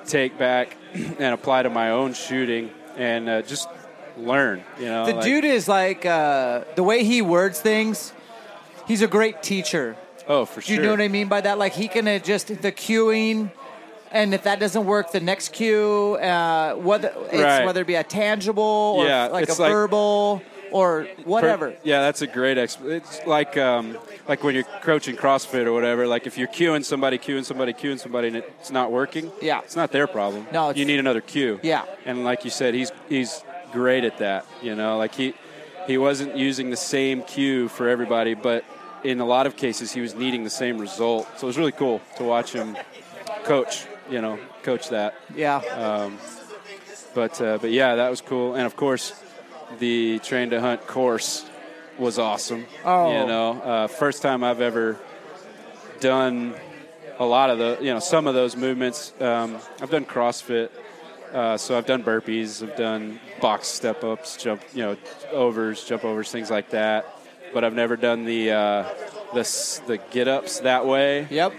take back and apply to my own shooting and uh, just learn. You know, The like- dude is like uh, the way he words things. He's a great teacher. Oh, for sure. you know what I mean by that? Like he can adjust the cueing, and if that doesn't work, the next cue, uh, whether it's, Right. whether it be a tangible or Yeah, like a like- verbal or whatever. Yeah, that's a great. Exp- it's like um, like when you're coaching CrossFit or whatever. Like if you're cueing somebody, cueing somebody, cueing somebody, and it's not working. Yeah. it's not their problem. No, it's- you need another cue. Yeah. and like you said, he's he's great at that. You know, like he he wasn't using the same cue for everybody, but in a lot of cases, he was needing the same result. So it was really cool to watch him coach. You know, coach that. Yeah. Um, but uh, but yeah, that was cool. And of course, the train to hunt course was awesome. Oh. you know, uh, first time I've ever done a lot of the you know some of those movements. Um, I've done CrossFit, uh, so I've done burpees, I've done box step ups, jump you know overs, jump overs, things like that. But I've never done the uh, the the get ups that way. Yep.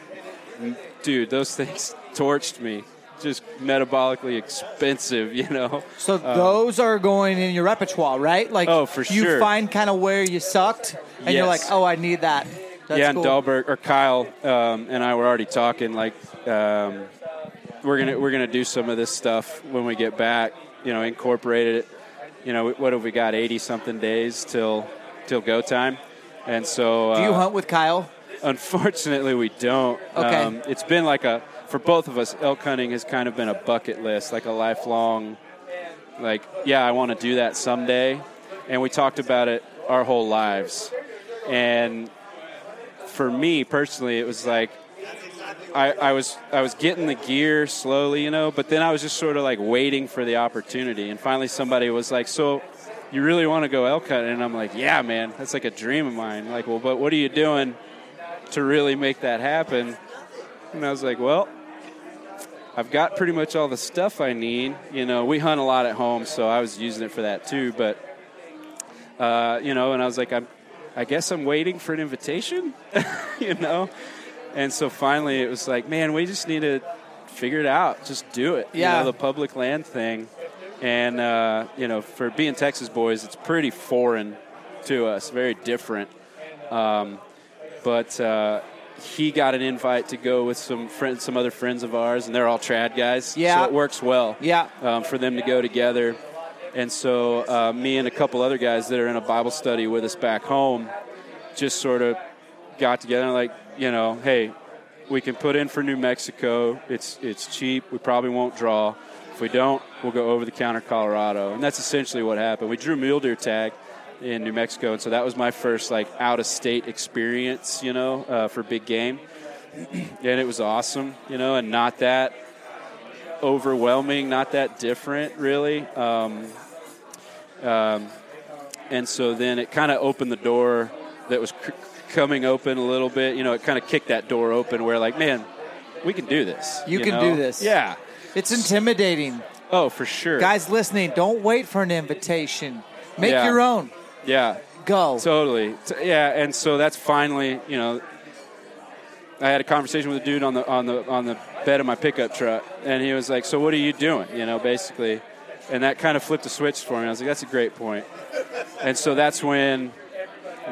Dude, those things torched me. Just metabolically expensive, you know. So Um, those are going in your repertoire, right? Like Oh, for you sure. find kind of where you sucked, and you're like, oh, I need that. That's yeah, cool. and Dahlberg or Kyle um, and I were already talking. Like, um, we're gonna we're gonna do some of this stuff when we get back. You know, incorporate it. You know, what have we got? Eighty something days till till go time, and so uh, Do you hunt with Kyle? Unfortunately, we don't. Um, Okay. it's been like a for both of us. Elk hunting has kind of been a bucket list, like a lifelong. Like, yeah, I want to do that someday, and we talked about it our whole lives. And for me personally, it was like I, I was I was getting the gear slowly, you know, but then I was just sort of like waiting for the opportunity, and finally somebody was like, "So, you really want to go elk hunting?" And I'm like, "Yeah, man, that's like a dream of mine." Like, well, but what are you doing to really make that happen? And I was like, "Well." I've got pretty much all the stuff I need. You know, we hunt a lot at home, so I was using it for that too. But uh, you know, and I was like, I'm, I guess I'm waiting for an invitation, you know? And so finally it was like, man, we just need to figure it out. Just do it. Yeah. You know, the public land thing. And, uh, you know, for being Texas boys, it's pretty foreign to us, very different. Um, but uh, he got an invite to go with some friends, some other friends of ours, and they're all trad guys. Yeah. So it works well Yeah. um, for them to go together. And so, uh, me and a couple other guys that are in a Bible study with us back home just sort of got together and, like, you know, hey, we can put in for New Mexico. It's, it's cheap. We probably won't draw. If we don't, we'll go over the counter Colorado. And that's essentially what happened. We drew mule deer tag in New Mexico. And so that was my first, like, out of state experience, you know, uh, for big game. and it was awesome, you know, and not that overwhelming, not that different, really. Um, um, and so then it kind of opened the door that was c- coming open a little bit. You know, it kind of kicked that door open where, like, man, we can do this. You can know? do this. Yeah. It's intimidating. Oh, for sure. Guys listening, don't wait for an invitation. Make Yeah. your own. Yeah. Go. Totally. Yeah, and so that's finally, you know, I had a conversation with a dude on the on the on the bed of my pickup truck, and he was like, "So what are you doing?" You know, basically, and that kind of flipped a switch for me. I was like, "That's a great point." And so that's when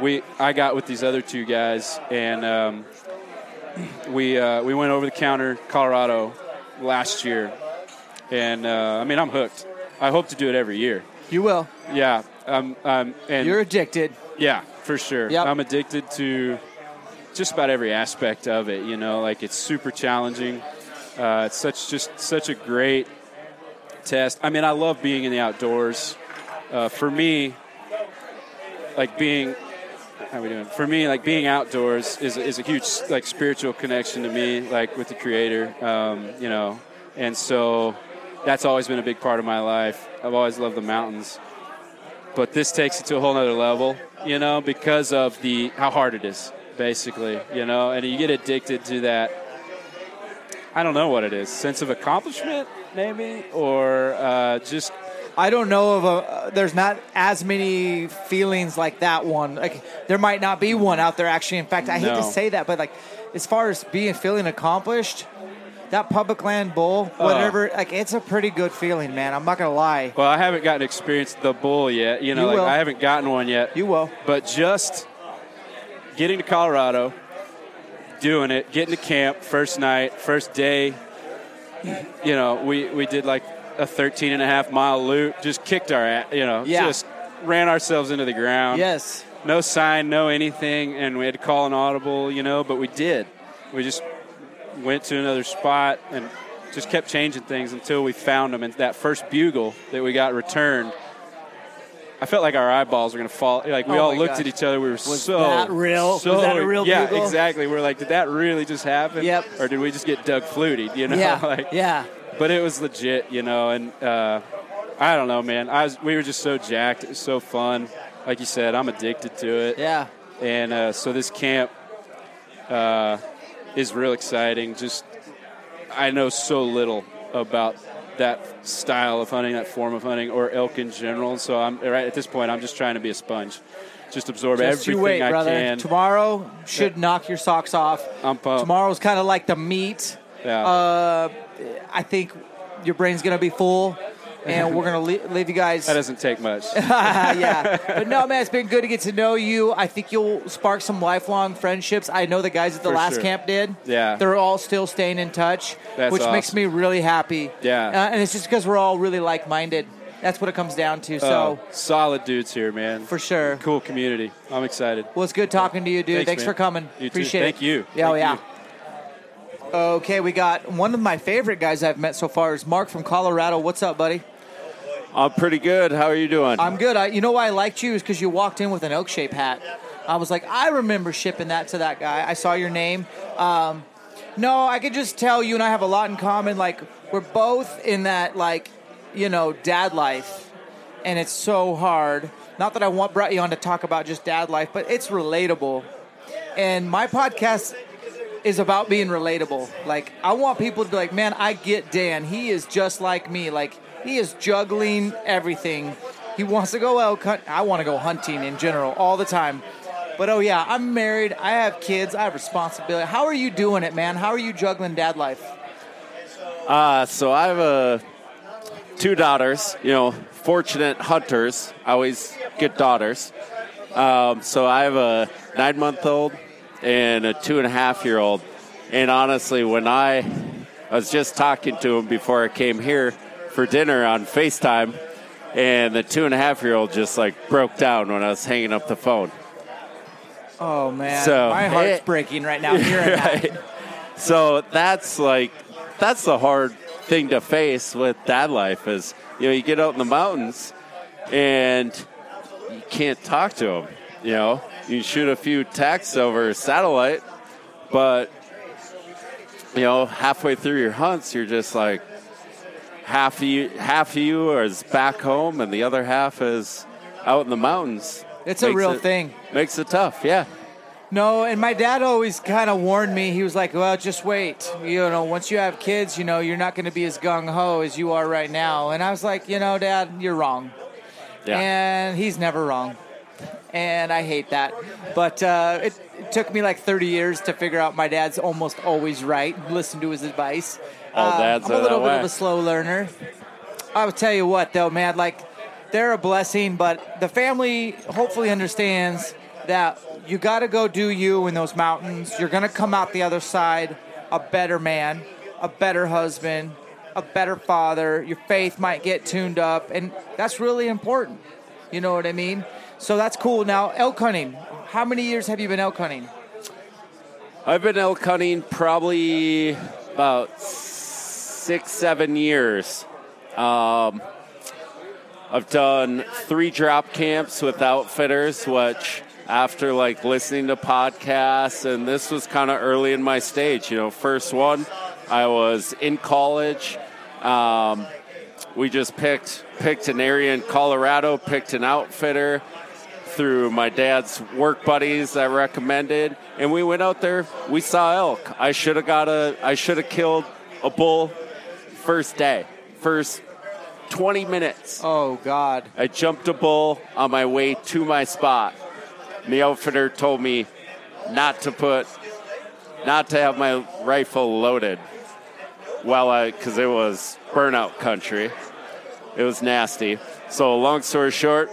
we I got with these other two guys, and um, we uh, we went over the counter Colorado last year, and uh, I mean I'm hooked. I hope to do it every year. You will. Yeah, um, um, and You're addicted. yeah, for sure. Yep. I'm addicted to just about every aspect of it. You know, like it's super challenging. Uh, it's such just such a great test. I mean, I love being in the outdoors. Uh, for me, like being how we doing? For me, like being outdoors is is a huge like spiritual connection to me, like with the Creator. Um, you know, and so that's always been a big part of my life. I've always loved the mountains but this takes it to a whole other level, you know, because of the how hard it is, basically, you know, and you get addicted to that. I don't know what it is, sense of accomplishment, maybe, or uh, just I don't know of a. Uh, there's not as many feelings like that one. Like there might not be one out there actually. In fact, I hate to say that, but like as far as being feeling accomplished, that public land bull, oh. whatever, like it's a pretty good feeling, man. I'm not gonna lie. Well, I haven't gotten experience the bull yet. You know, You like. I haven't gotten one yet. You will. But just getting to Colorado, doing it, getting to camp, first night, first day, you know, we, we did like a 13 and a half mile loop, just kicked our, you know, Yeah. just ran ourselves into the ground. Yes. No sign, no anything, and we had to call an audible, you know, but we did. We just went to another spot and just kept changing things until we found them. And that first bugle that we got returned, I felt like our eyeballs were going to fall. Like we Oh all looked gosh. at each other. We were Was so that real? So, Was that a real Yeah, bugle? exactly. We are like, did that really just happen? Yep. Or did we just get Doug Flutie? You know, Yeah. like yeah. but it was legit, you know, and uh, I don't know, man. I was, we were just so jacked. It was so fun. Like you said, I'm addicted to it. Yeah. And uh, so this camp uh, is real exciting. Just I know so little about that style of hunting, that form of hunting, or elk in general. So I'm right at this point. I'm just trying to be a sponge, just absorb Just everything wait, I brother. can. Tomorrow should knock your socks off. I'm pumped. Tomorrow's kind of like the meat. Yeah. Uh, I think your brain's gonna be full, and we're gonna leave, leave you guys. that doesn't take much. yeah, but no, man, it's been good to get to know you. I think you'll spark some lifelong friendships. I know the guys at the For last sure. camp did. Yeah. they're all still staying in touch, That's which makes me really happy. Yeah. uh, and it's just because we're all really like-minded. That's what it comes down to. So Oh, solid dudes here, man. for sure. Cool community. I'm excited. Well, it's good talking to you, dude. Thanks, Thanks, for coming. You too. Appreciate Thank you. Yeah, Thank yeah. you. Okay, we got one of my favorite guys I've met so far is Mark from Colorado. What's up, buddy? I'm pretty good. How are you doing? I'm good. I, you know why I liked you is because you walked in with an elk shape hat. I was like, I remember shipping that to that guy. I saw your name. Um, no, I could just tell you and I have a lot in common. Like we're both in that like, you know, dad life, and it's so hard. Not that I want brought you on to talk about just dad life, but it's relatable. And my podcast is about being relatable. Like I want people to be like, man, I get Dan. He is just like me. Like he is juggling everything. He wants to go elk hunt. I want to go hunting in general all the time. But oh yeah, I'm married. I have kids. I have responsibility. How are you doing it, man? How are you juggling dad life? Uh, so I have uh, two daughters. You know, fortunate hunters always get daughters. Um, so I have a nine-month-old and a two and a half-year-old. And honestly, when I, I was just talking to him before I came here for dinner on Facetime, and the two and a half-year-old just like broke down when I was hanging up the phone. Oh man, So, my heart's eh, breaking right now hearing that. Right. So that's like that's the hard thing to face with dad life is you know you get out in the mountains and you can't talk to them. You know you shoot a few texts over satellite, but you know halfway through your hunts you're just like half of you half of you is back home and the other half is out in the mountains. It's a Makes real it- thing. Makes it tough. Yeah. No, and my dad always kind of warned me. He was like, "Well, just wait. You know, once you have kids, you know, you're not going to be as gung ho as you are right now." And I was like, "You know, Dad, you're wrong." Yeah. And he's never wrong, and I hate that. But uh, it, it took me like 30 years to figure out my dad's almost always right. Listen to his advice. All Uh, dads I'm a little bit way. of a slow learner. I will tell you what, though, man, like they're a blessing, but the family hopefully understands that you got to go do you in those mountains. You're going to come out the other side a better man, a better husband, a better father. Your faith might get tuned up, and that's really important. You know what I mean? So that's cool. Now, elk hunting. How many years have you been elk hunting? I've been elk hunting probably about six, seven years. Um, I've done three drop camps with outfitters, which after like listening to podcasts, and this was kind of early in my stage. You know, first one, I was in college. Um, we just picked picked an area in Colorado, picked an outfitter through my dad's work buddies that recommended, and we went out there. We saw elk. I should have got a. I should have killed a bull first day, first 20 minutes. Oh God! I jumped a bull on my way to my spot. And the outfitter told me not to put, not to have my rifle loaded while I, because it was burnout country. It was nasty. So, long story short,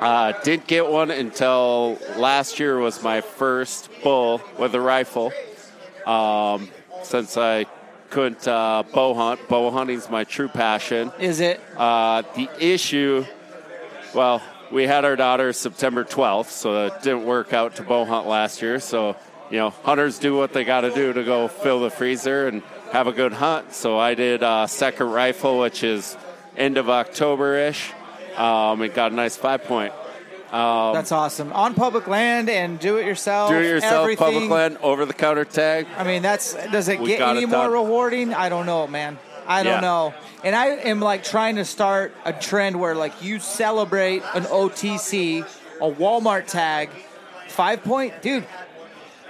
uh, didn't get one until last year was my first bull with a rifle. Um, since I couldn't uh, bow hunt, bow hunting's my true passion. Is it? Uh, the issue, well, we had our daughter September 12th, so it didn't work out to bow hunt last year. So, you know, hunters do what they got to do to go fill the freezer and have a good hunt. So I did uh, second rifle, which is end of October ish. Um, it got a nice five point. Um, That's awesome. On public land and do it yourself. do it yourself, everything. public land, over the counter tag. I mean, that's does it We get any more done. rewarding? I don't know, man. I don't Yeah. know. And I am like trying to start a trend where like you celebrate an OTC, a Walmart tag, five point, dude.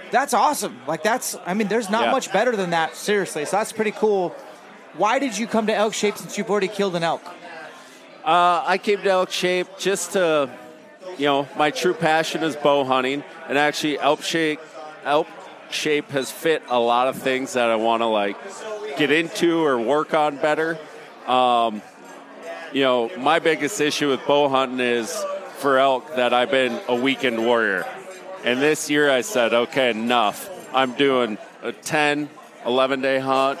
That's awesome. Like that's. I mean, there's not Yeah. much better than that. Seriously, so that's pretty cool. Why did you come to elk shape since you've already killed an elk? Uh, I came to elk shape just to, you know, my true passion is bow hunting, and actually elk shape, elk shape has fit a lot of things that I want to like get into or work on better. Um, you know, my biggest issue with bow hunting is for elk that I've been a weekend warrior, and this year I said, okay, enough. I'm doing a 10, 11 day hunt.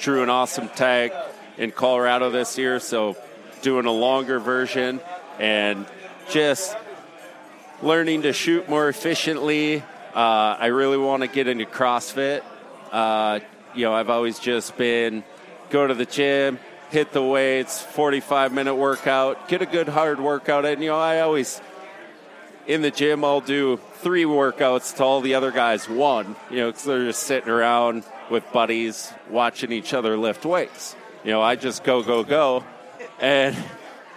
Drew an awesome tag in Colorado this year, so doing a longer version and just learning to shoot more efficiently. Uh, I really want to get into CrossFit. Uh, you know, I've always just been go to the gym, hit the weights, 45 minute workout, get a good hard workout. And, you know, I always, in the gym, I'll do three workouts to all the other guys one, you know, because they're just sitting around with buddies watching each other lift weights. You know, I just go, go, go. And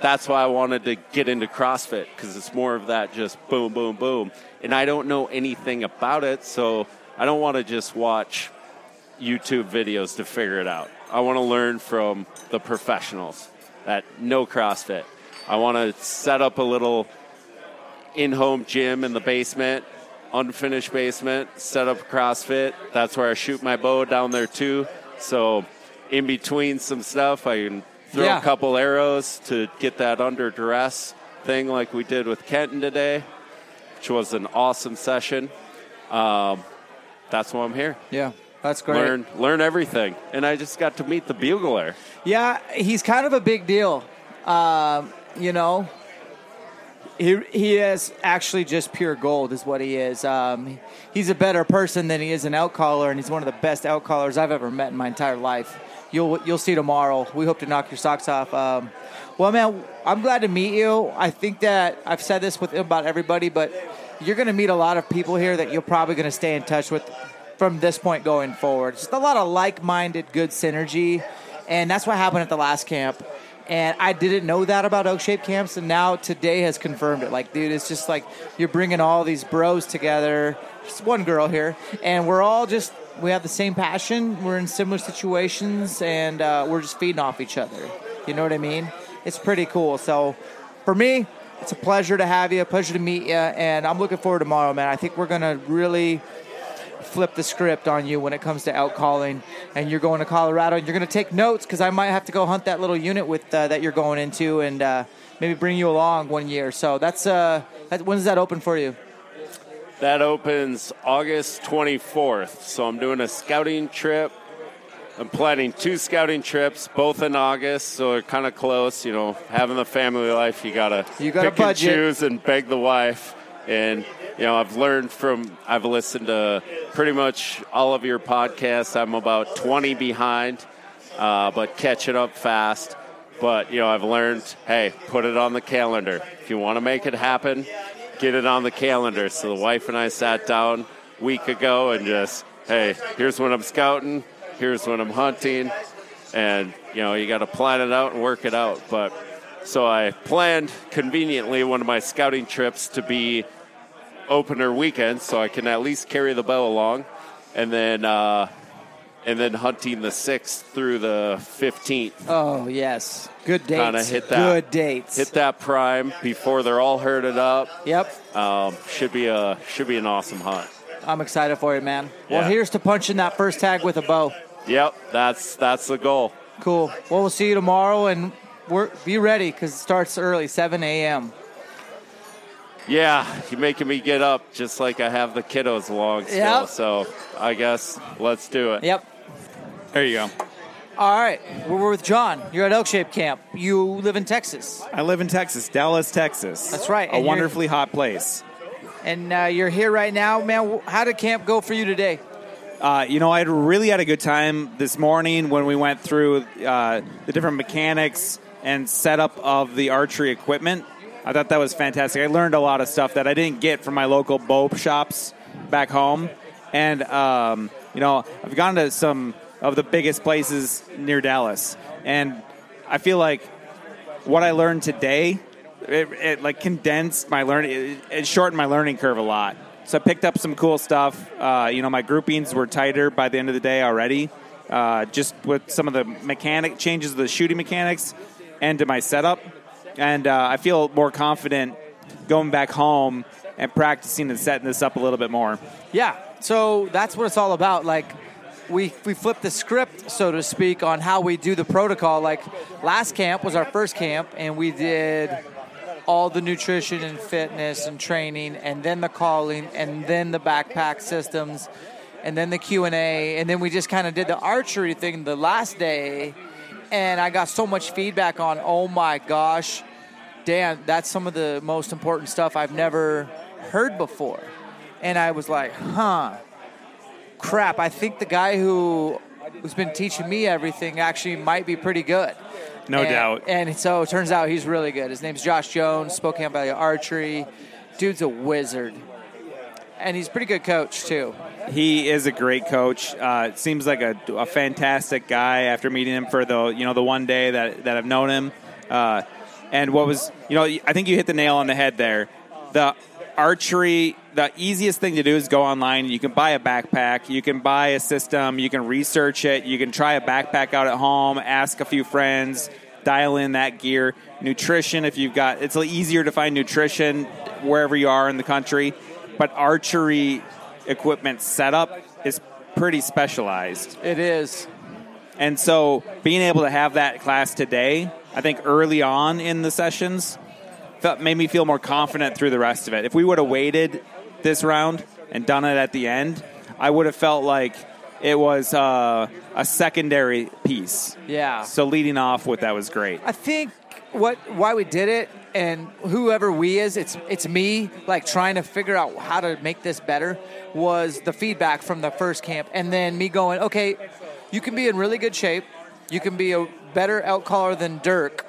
that's why I wanted to get into CrossFit because it's more of that just boom, boom, boom. And I don't know anything about it, so I don't want to just watch YouTube videos to figure it out. I want to learn from the professionals that know CrossFit. I want to set up a little in home gym in the basement, unfinished basement, set up CrossFit. That's where I shoot my bow down there too. So, in between some stuff, I can throw Yeah. a couple arrows to get that under duress thing like we did with Kenton today, which was an awesome session. Um, that's why I'm here. Yeah, that's great. Learn, learn everything, and I just got to meet the bugler. Yeah, he's kind of a big deal. Um, you know, he he is actually just pure gold, is what he is. Um, he's a better person than he is an elk caller, and he's one of the best elk callers I've ever met in my entire life. You'll you'll see tomorrow. We hope to knock your socks off. Um, well, man, I'm glad to meet you. I think that I've said this with about everybody, but you're going to meet a lot of people here that you're probably going to stay in touch with from this point going forward. Just a lot of like-minded, good synergy, and that's what happened at the last camp. And I didn't know that about Elk Shape camps, and now today has confirmed it. Like, dude, it's just like you're bringing all these bros together. Just one girl here, and we're all just we have the same passion. We're in similar situations, and uh, we're just feeding off each other. You know what I mean? It's pretty cool. So, for me, it's a pleasure to have you. A pleasure to meet you, and I'm looking forward to tomorrow, man. I think we're gonna really flip the script on you when it comes to out calling and you're going to colorado and you're to take notes because i might have to go hunt that little unit with uh, that you're going into and uh, maybe bring you along one year so that's uh that, when does that open for you That opens August 24th. So I'm doing a scouting trip. I'm planning two scouting trips, both in August, so they're kind of close. You know, having the family life, you gotta You gotta pick and choose and beg the wife. And you know, I've learned from I've listened to pretty much all of your podcasts. I'm about 20 behind, uh, but catching up fast. But you know, I've learned, hey, put it on the calendar. If you want to make it happen, get it on the calendar. So the wife and I sat down a week ago and just, hey, here's when I'm scouting, here's when I'm hunting, and you know, you got to plan it out and work it out. But so I planned conveniently one of my scouting trips to be opener weekend, so I can at least carry the bow along, and then. Uh, and then hunting the 6th through the 15th. Oh yes, good dates. Kind of hit that. Good dates. Hit that prime before they're all herded up. Yep. Um, should be a should be an awesome hunt. I'm excited for you, man. Well, here's to punching that first tag with a bow. Yep, that's that's the goal. Cool. Well, we'll see you tomorrow, and we're be ready because it starts early, 7 a.m. Yeah, you're making me get up just like I have the kiddos along still. Yep. So I guess let's do it. Yep. There you go. All right, we're with John. You're at Elk Shape Camp. You live in Texas, I live in Texas, Dallas, Texas. That's right, A and wonderfully hot place. and uh, you're here right now, man. How did camp go for you today? Uh, you know, I had really had a good time this morning when we went through uh, the different mechanics and setup of the archery equipment. I thought that was fantastic. I learned a lot of stuff that I didn't get from my local bow shops back home. And, um, you know, I've gone to some of the biggest places near Dallas. And I feel like what I learned today, it, it like condensed my learning, it, it shortened my learning curve a lot. So I picked up some cool stuff. Uh, you know, my groupings were tighter by the end of the day already, uh, just with some of the mechanic changes of the shooting mechanics and to my setup. And uh, I feel more confident going back home and practicing and setting this up a little bit more. Yeah. So that's what it's all about. Like we we flipped the script, so to speak, on how we do the protocol. Like last camp was our first camp, and we did all the nutrition and fitness and training, and then the calling, and then the backpack systems, and then the Q and A, and then we just kind of did the archery thing the last day. And I got so much feedback on, oh my gosh, Dan, that's some of the most important stuff I've never heard before. And I was like, huh, crap, I think the guy who who's been teaching me everything actually might be pretty good. No And- doubt. And so it turns out he's really good. His name's Josh Jones, Spokane Valley Archery. Dude's a wizard. And he's a pretty good coach, too. He is a great coach. Uh, seems like a, a fantastic guy after meeting him for the you know the one day that that I've known him. Uh, and what was you know I think you hit the nail on the head there. The archery, the easiest thing to do is go online. You can buy a backpack, you can buy a system, you can research it, you can try a backpack out at home, ask a few friends, dial in that gear. Nutrition, if you've got, it's easier to find nutrition wherever you are in the country, but archery equipment setup is pretty specialized. It is. And so being able to have that class today, I think early on in the sessions, felt, made me feel more confident through the rest of it. If we would have waited this round and done it at the end, I would have felt like it was uh, a secondary piece. Yeah. So leading off with that was great. I think what why we did it and whoever we is it's it's me like trying to figure out how to make this better was the feedback from the first camp and then me going okay you can be in really good shape you can be a better elk caller than Dirk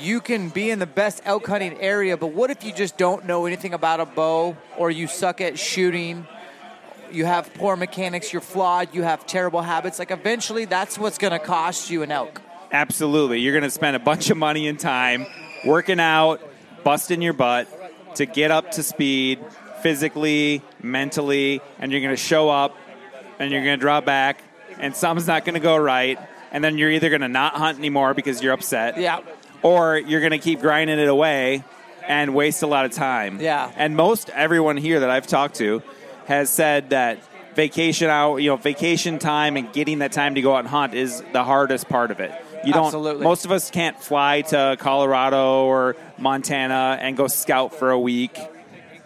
you can be in the best elk hunting area but what if you just don't know anything about a bow or you suck at shooting you have poor mechanics you're flawed you have terrible habits like eventually that's what's going to cost you an elk Absolutely. You're going to spend a bunch of money and time working out, busting your butt to get up to speed physically, mentally, and you're going to show up and you're going to draw back and something's not going to go right. And then you're either going to not hunt anymore because you're upset. Yeah. Or you're going to keep grinding it away and waste a lot of time. Yeah. And most everyone here that I've talked to has said that vacation out, you know, vacation time and getting that time to go out and hunt is the hardest part of it. You don't. Absolutely. Most of us can't fly to Colorado or Montana and go scout for a week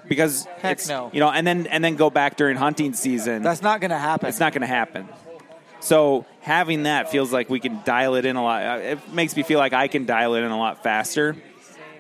because Heck it's, no. you know, and then and then go back during hunting season. That's not going to happen. It's not going to happen. So having that feels like we can dial it in a lot. uh, It makes me feel like I can dial it in a lot faster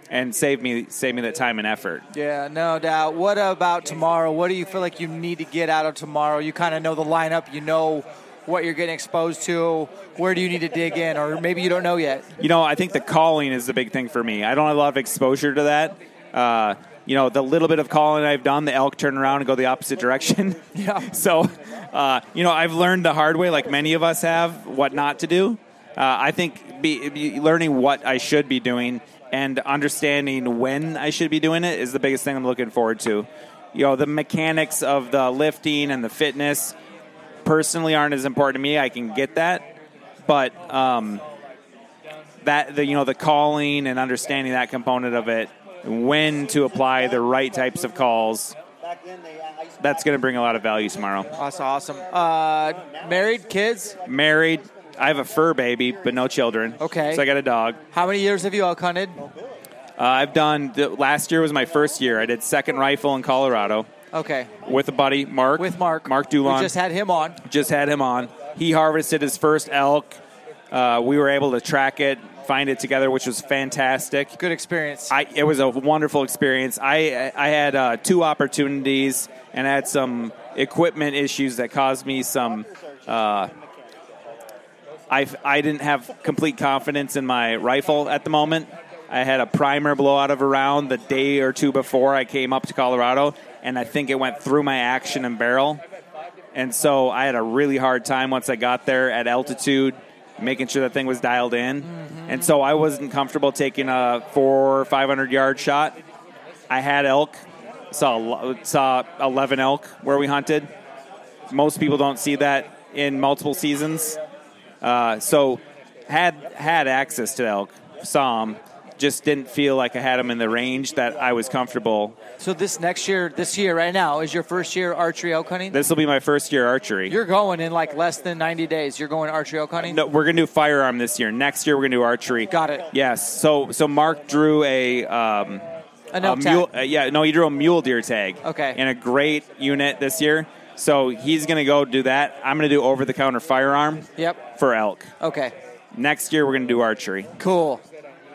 and save me save me that time and effort. Yeah, no doubt. What about tomorrow? What do you feel like you need to get out of tomorrow? You kind of know the lineup. You know what you're getting exposed to. Where do you need to dig in, or maybe you don't know yet? You know, I think the calling is the big thing for me. I don't have a lot of exposure to that. Uh, you know, the little bit of calling I've done, the elk turn around and go the opposite direction. Yeah. So, uh, you know, I've learned the hard way, like many of us have, what not to do. Uh, I think be, be learning what I should be doing and understanding when I should be doing it is the biggest thing I'm looking forward to. You know, the mechanics of the lifting and the fitness, personally aren't as important to me. I can get that, but um, that the you know the calling and understanding that component of it, when to apply the right types of calls, that's going to bring a lot of value tomorrow. That's awesome. Uh, married, kids? Married. I have a fur baby, but no children. Okay. So I got a dog. How many years have you elk hunted? Uh, I've done. The, last year was my first year. I did second rifle in Colorado Okay. with a buddy, Mark. With Mark. Mark We just had him on. just had him on. He harvested his first elk. Uh, we were able to track it, find it together, which was fantastic. Good experience. I, it was a wonderful experience. I I had uh, two opportunities and I had some equipment issues that caused me some. Uh, I I didn't have complete confidence in my rifle at the moment. I had a primer blow out of a round the day or two before I came up to Colorado, and I think it went through my action and barrel. And so I had a really hard time once I got there at altitude, making sure that thing was dialed in. And so I wasn't comfortable taking a four or five hundred yard shot. I had elk, saw saw eleven elk where we hunted. Most people don't see that in multiple seasons. Uh, so had had access to elk, saw them, just didn't feel like I had them in the range that I was comfortable. So this next year, this year right now, is your first year archery elk hunting? This will be my first year archery. You're going in like less than 90 days. You're going archery elk hunting? No, we're gonna do firearm this year. Next year we're gonna do archery. Got it. Yes. So so Mark drew a um, An a elk mule. tag. uh, yeah, no, he drew a mule deer tag. Okay. In a great unit this year. So he's gonna go do that. I'm gonna do over the counter firearm Yep. for elk. Okay. Next year we're gonna do archery. Cool.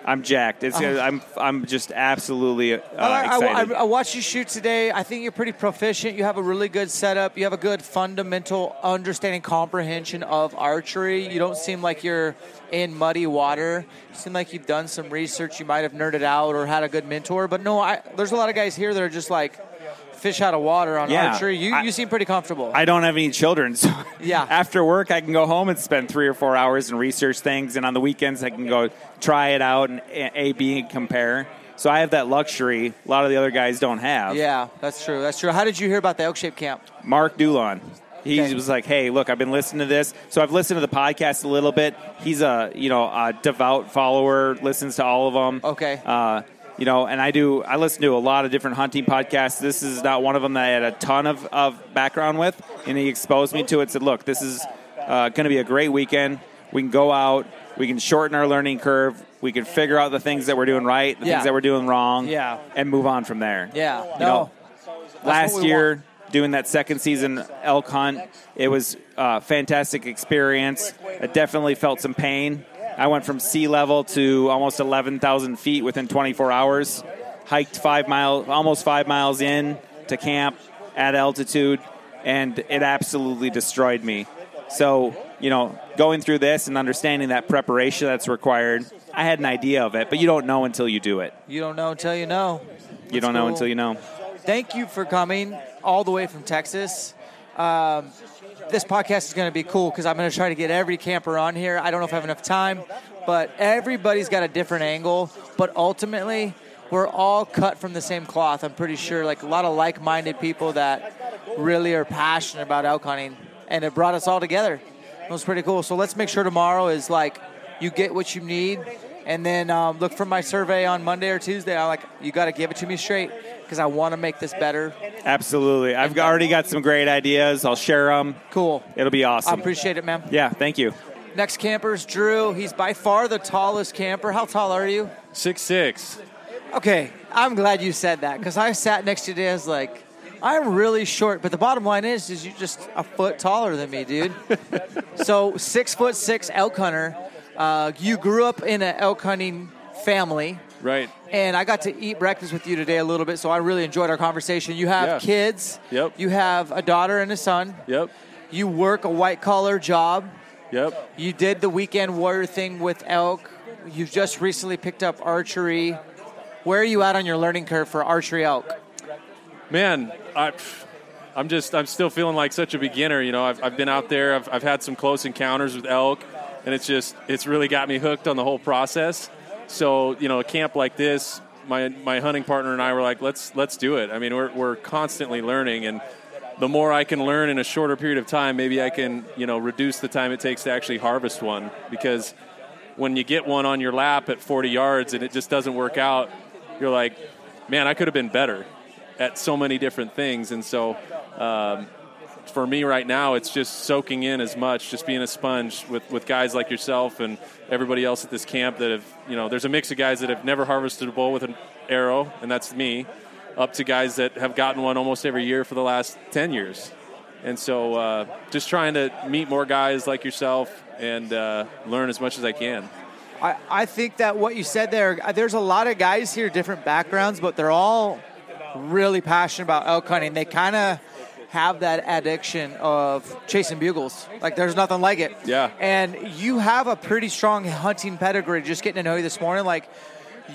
I'm jacked. It's Uh-huh. I'm I'm just absolutely uh, I, I- excited. I- I watched you shoot today. I think you're pretty proficient. You have a really good setup. You have a good fundamental understanding, comprehension of archery. You don't seem like you're in muddy water. You seem like you've done some research. You might have nerded out or had a good mentor. But no, I, there's a lot of guys here that are just like fish out of water on Yeah. archery. You, I- you seem pretty comfortable. I don't have any children, so Yeah. After work, I can go home and spend three or four hours and research things, and on the weekends, I can go try it out and A, B, and compare. So I have that luxury. A lot of the other guys don't have. yeah, that's true. That's true. How did you hear about the elk shape camp? Mark Dulon. He Okay. was like, "Hey, look, I've been listening to this, so I've listened to the podcast a little bit. He's a you know a devout follower, listens to all of them. Okay. uh, you know, and I do. I listen to a lot of different hunting podcasts. This is not one of them that I had a ton of, of background with, and he exposed me to it. Said, "Look, this is uh, going to be a great weekend. We can go out. We can shorten our learning curve. We can figure out the things that we're doing right, the Yeah. things that we're doing wrong, Yeah. and move on from there." Yeah. You No. know, last year want. doing that second season elk hunt it was a fantastic experience i definitely felt some pain i went from sea level to almost 11000 feet within 24 hours. Hiked five miles almost five miles in to camp at altitude and it absolutely destroyed me. So you know going through this and understanding that preparation that's required i had an idea of it but you don't know until you do it. You don't know until you know. you don't know until you know. Thank you for coming all the way from Texas. Um, this podcast is going to be cool because I'm going to try to get every camper on here. I don't know if I have enough time, but everybody's got a different angle. But ultimately, we're all cut from the same cloth. I'm pretty sure, like a lot of like-minded people that really are passionate about elk hunting, and it brought us all together. It was pretty cool. So let's make sure tomorrow is like you get what you need, and then um, look for my survey on Monday or Tuesday. I'm like, you got to give it to me straight because I want to make this better. Absolutely. I've already got some great ideas. I'll share them. Cool. It'll be awesome. I appreciate it, man. yeah, thank you. Next camper's Drew. He's by far the tallest camper. How tall are you? Six six. Okay, I'm glad you said that because I sat next to you today. I was like, I'm really short, but the bottom line is, is you're just a foot taller than me, dude. so six foot six elk hunter. Uh, you grew up in an elk hunting family, Right. and I got to eat breakfast with you today a little bit, so I really enjoyed our conversation. You have Yeah. kids. Yep. You have a daughter and a son. Yep. You work a white collar job. Yep. You did the weekend warrior thing with elk. You've just recently picked up archery. Where are you at on your learning curve for archery elk? Man, I, I'm just I'm still feeling like such a beginner. You know, I've, I've been out there. I've, I've had some close encounters with elk, and it's just it's really got me hooked on the whole process. So you know, a camp like this, my my hunting partner and I were like, let's let's do it. I mean, we're we're constantly learning, and the more I can learn in a shorter period of time, maybe I can, you know, reduce the time it takes to actually harvest one. Because when you get one on your lap at 40 yards and it just doesn't work out, you're like, man, I could have been better at so many different things. And so, um, for me right now, it's just soaking in as much, just being a sponge with, with guys like yourself and everybody else at this camp that have, you know, there's a mix of guys that have never harvested a bull with an arrow, and that's me, up to guys that have gotten one almost every year for the last 10 years. And so uh, just trying to meet more guys like yourself and uh, learn as much as I can. I, I think that what you said there, there's a lot of guys here, different backgrounds, but they're all really passionate about elk hunting. They kind of have that addiction of chasing bugles. Like there's nothing like it. Yeah. And you have a pretty strong hunting pedigree. Just getting to know you this morning, like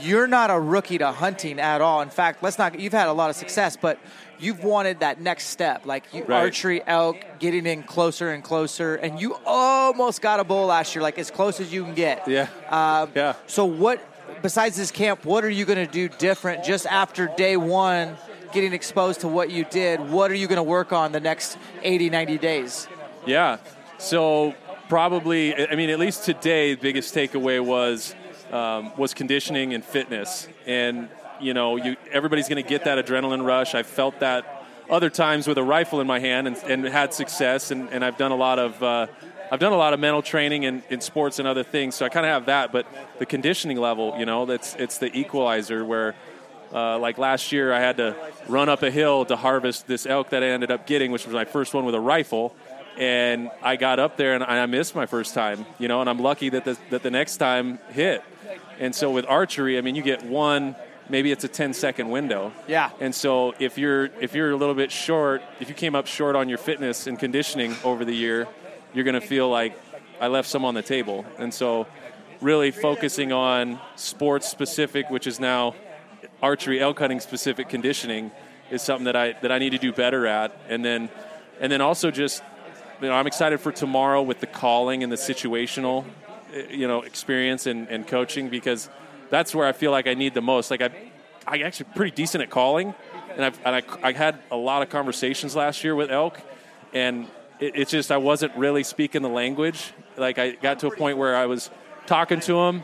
you're not a rookie to hunting at all. In fact, let's not. You've had a lot of success, but you've wanted that next step, like you, Right. archery, elk, getting in closer and closer, and you almost got a bull last year, like as close as you can get. Yeah. Um, Yeah. So what? Besides this camp, what are you going to do different just after day one? Getting exposed to what you did, what are you going to work on the next 80, 90 days? Yeah. So probably, I mean, at least today, the biggest takeaway was um, was conditioning and fitness, and you know, you everybody's going to get that adrenaline rush. I felt that other times with a rifle in my hand and, and had success, and, and I've done a lot of. Uh, I've done a lot of mental training in, in sports and other things, so I kind of have that. But the conditioning level, you know, that's it's the equalizer where uh, like last year, I had to run up a hill to harvest this elk that I ended up getting, which was my first one with a rifle. And I got up there and I missed my first time, you know, and I'm lucky that the, that the next time hit. And so with archery, I mean, you get one, maybe it's a 10 second window. Yeah. And so if you're if you're a little bit short, if you came up short on your fitness and conditioning over the year, you're going to feel like I left some on the table. And so really focusing on sports specific, which is now archery elk hunting specific conditioning is something that I that I need to do better at. And then and then also just you know, I'm excited for tomorrow with the calling and the situational eh, you know experience and, and coaching because that's where I feel like I need the most. Like I I actually pretty decent at calling and I've and I, I had a lot of conversations last year with elk and it, it's just I wasn't really speaking the language. Like I got to a point where I was talking to them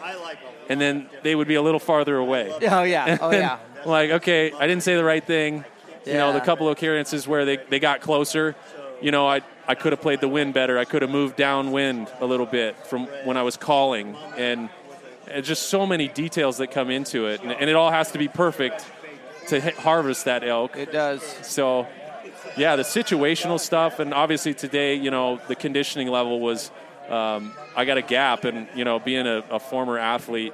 and then they would be a little farther away. Oh, yeah. Oh, yeah. like, okay, I didn't say the right thing. You know, the couple of occurrences where they, they got closer, you know, I, I could have played the wind better. I could have moved downwind a little bit from when I was calling. And, and just so many details that come into it. And, and it all has to be perfect to hit, harvest that elk. It does. So, yeah, the situational stuff, and obviously today, you know, the conditioning level was. Um, I got a gap, and you know, being a, a former athlete,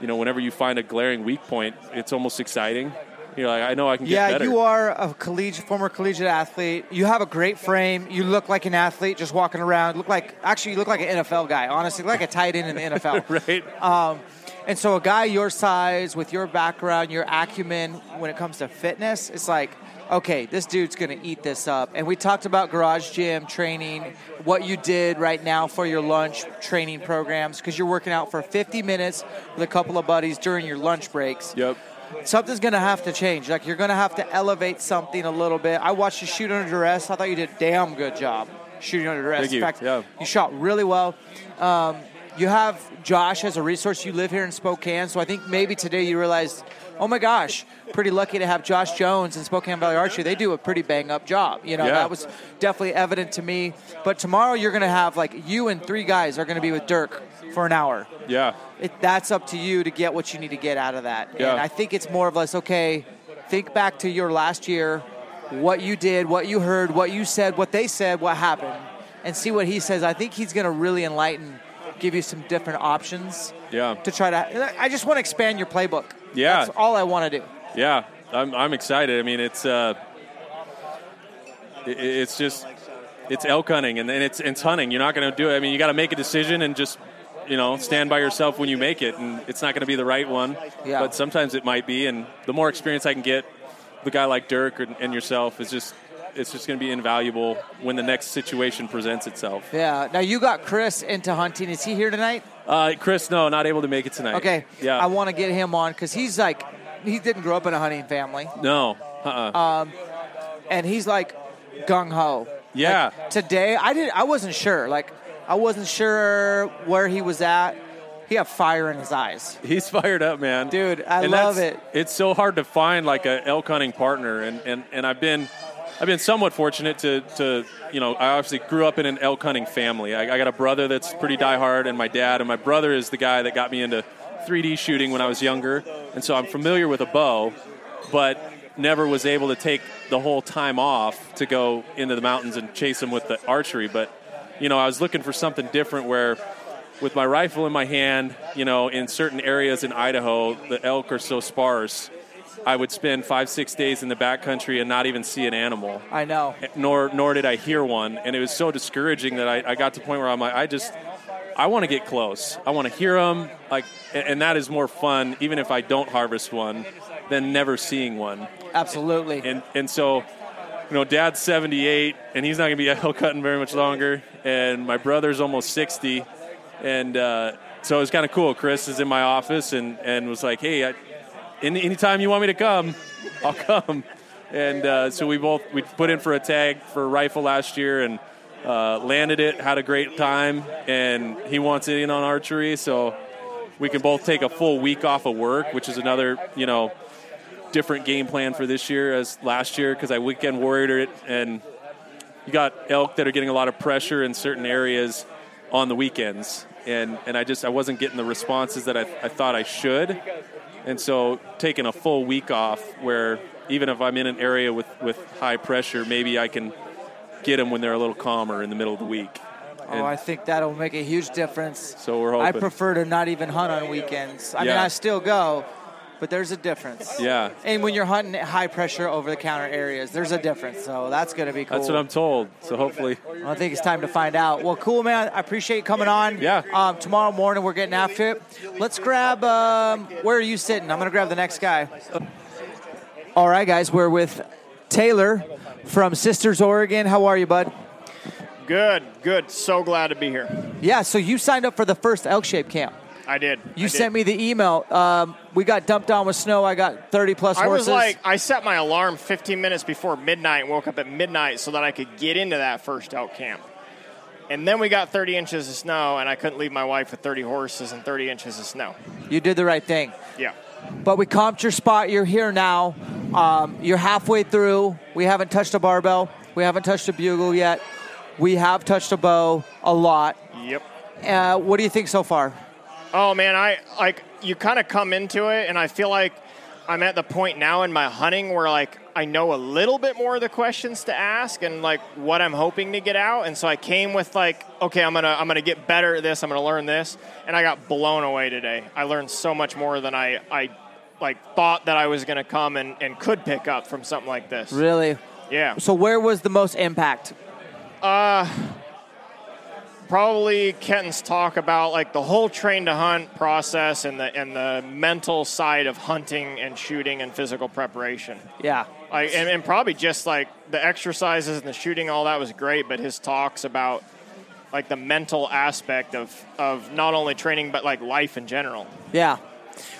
you know, whenever you find a glaring weak point, it's almost exciting. You're like, I know I can get Yeah, better. you are a collegiate, former collegiate athlete. You have a great frame. You look like an athlete just walking around. Look like actually, you look like an NFL guy. Honestly, like a tight end in the NFL. right? Um, and so, a guy your size, with your background, your acumen, when it comes to fitness, it's like, okay, this dude's going to eat this up. And we talked about garage gym training, what you did right now for your lunch training programs, because you're working out for 50 minutes with a couple of buddies during your lunch breaks Yep. something's going to have to change. Like you're going to have to elevate something a little bit. I watched you shoot under duress. I thought you did a damn good job shooting under duress. Thank you. In fact, Yeah. you shot really well. Um, you have Josh as a resource. You live here in Spokane, so I think maybe today you realized, oh my gosh, pretty lucky to have Josh Jones and Spokane Valley Archery. They do a pretty bang up job. You know, Yeah. that was definitely evident to me. But tomorrow you're going to have like you and three guys are going to be with Dirk for an hour Yeah. it, that's up to you to get what you need to get out of that. Yeah. And I think it's more of less okay. Think back to your last year, what you did, what you heard, what you said, what they said, what happened, and see what he says. I think he's going to really enlighten, give you some different options Yeah. to try to. I just want to expand your playbook. Yeah. that's all I want to do. Yeah, I'm, I'm excited. I mean, it's uh, it, it's just it's elk hunting and, and it's it's hunting. You're not going to do it. I mean, you got to make a decision and just you know stand by yourself when you make it. And it's not going to be the right one, Yeah. but sometimes it might be. And the more experience I can get, the guy like Dirk and, and yourself is just it's just going to be invaluable when the next situation presents itself. Yeah. Now you got Chris into hunting. Is he here tonight? Uh, Chris, no, not able to make it tonight. Okay. Yeah. I want to get him on because he's like, he didn't grow up in a hunting family. no. Uh-uh. Um, and he's like, gung ho. Yeah. Like, today, I didn't, I wasn't sure. Like, I wasn't sure where he was at. He had fire in his eyes. He's fired up, man. Dude, I And love it. It's so hard to find like a elk hunting partner, and, and, and I've been I've been somewhat fortunate to, to you know I obviously grew up in an elk hunting family. I, I got a brother that's pretty diehard, and my dad, and my brother is the guy that got me into 3D shooting when I was younger, and so I'm familiar with a bow, but never was able to take the whole time off to go into the mountains and chase them with the archery. But you know I was looking for something different where with my rifle in my hand, you know, in certain areas in Idaho, the elk are so sparse. I would spend five, six days in the backcountry and not even see an animal. I know. Nor, nor did I hear one, and it was so discouraging that I, I got to the point where I'm like, I just, I want to get close. I want to hear them, like, and that is more fun, even if I don't harvest one, than never seeing one. Absolutely. And and so, you know, Dad's 78, and he's not going to be elk hunting very much longer, and my brother's almost 60, and uh, so it was kind of cool. Chris is in my office and and was like, hey, I, any anytime you want me to come, I'll come. And uh, so we both we put in for a tag for rifle last year and uh, landed it, had a great time, and he wants in on archery, so we can both take a full week off of work, which is another you know different game plan for this year as last year because I weekend warriored it and you got elk that are getting a lot of pressure in certain areas on the weekends and and I just I wasn't getting the responses that I, I thought I should and so taking a full week off where even if I'm in an area with with high pressure maybe I can get them when they're a little calmer in the middle of the week Oh, I think that'll make a huge difference. so we're hoping. I prefer to not even hunt on weekends. I mean, I still go, but there's a difference. yeah And when you're hunting at high pressure over the counter areas, there's a difference. So that's going to be cool. that's what I'm told so hopefully I think it's time to find out. Well, cool, man. I appreciate you coming on. Yeah. Um, tomorrow morning, we're getting after it. Let's grab. Um, where are you sitting? I'm going to grab the next guy. All right, guys. We're with Taylor from Sisters, Oregon. How are you, bud? Good, good. So glad to be here. Yeah. So you signed up for the first Elk Shape Camp. I did. You I sent did. me the email. Um, we got dumped on with snow. I got 30 plus I horses. I was like, I set my alarm 15 minutes before midnight and woke up at midnight so that I could get into that first elk camp. And then we got 30 inches of snow, and I couldn't leave my wife with 30 horses and 30 inches of snow. you did the right thing. Yeah. But we comped your spot. You're here now. Um, you're halfway through. We haven't touched a barbell. We haven't touched a bugle yet. We have touched a bow a lot. Yep. Uh, what do you think so far? Oh man, I like you kind of come into it, and I feel like I'm at the point now in my hunting where like I know a little bit more of the questions to ask and like what I'm hoping to get out, and so I came with like, okay, I'm gonna I'm gonna get better at this, I'm gonna learn this, and I got blown away today. I learned so much more than I I like thought that I was gonna come and, and could pick up from something like this. Really? Yeah. So where was the most impact? Uh, probably Kenton's talk about like the whole train to hunt process and the and the mental side of hunting and shooting and physical preparation. Yeah. Like and, and probably just like the exercises and the shooting, all that was great. But his talks about like the mental aspect of of not only training but like life in general. Yeah.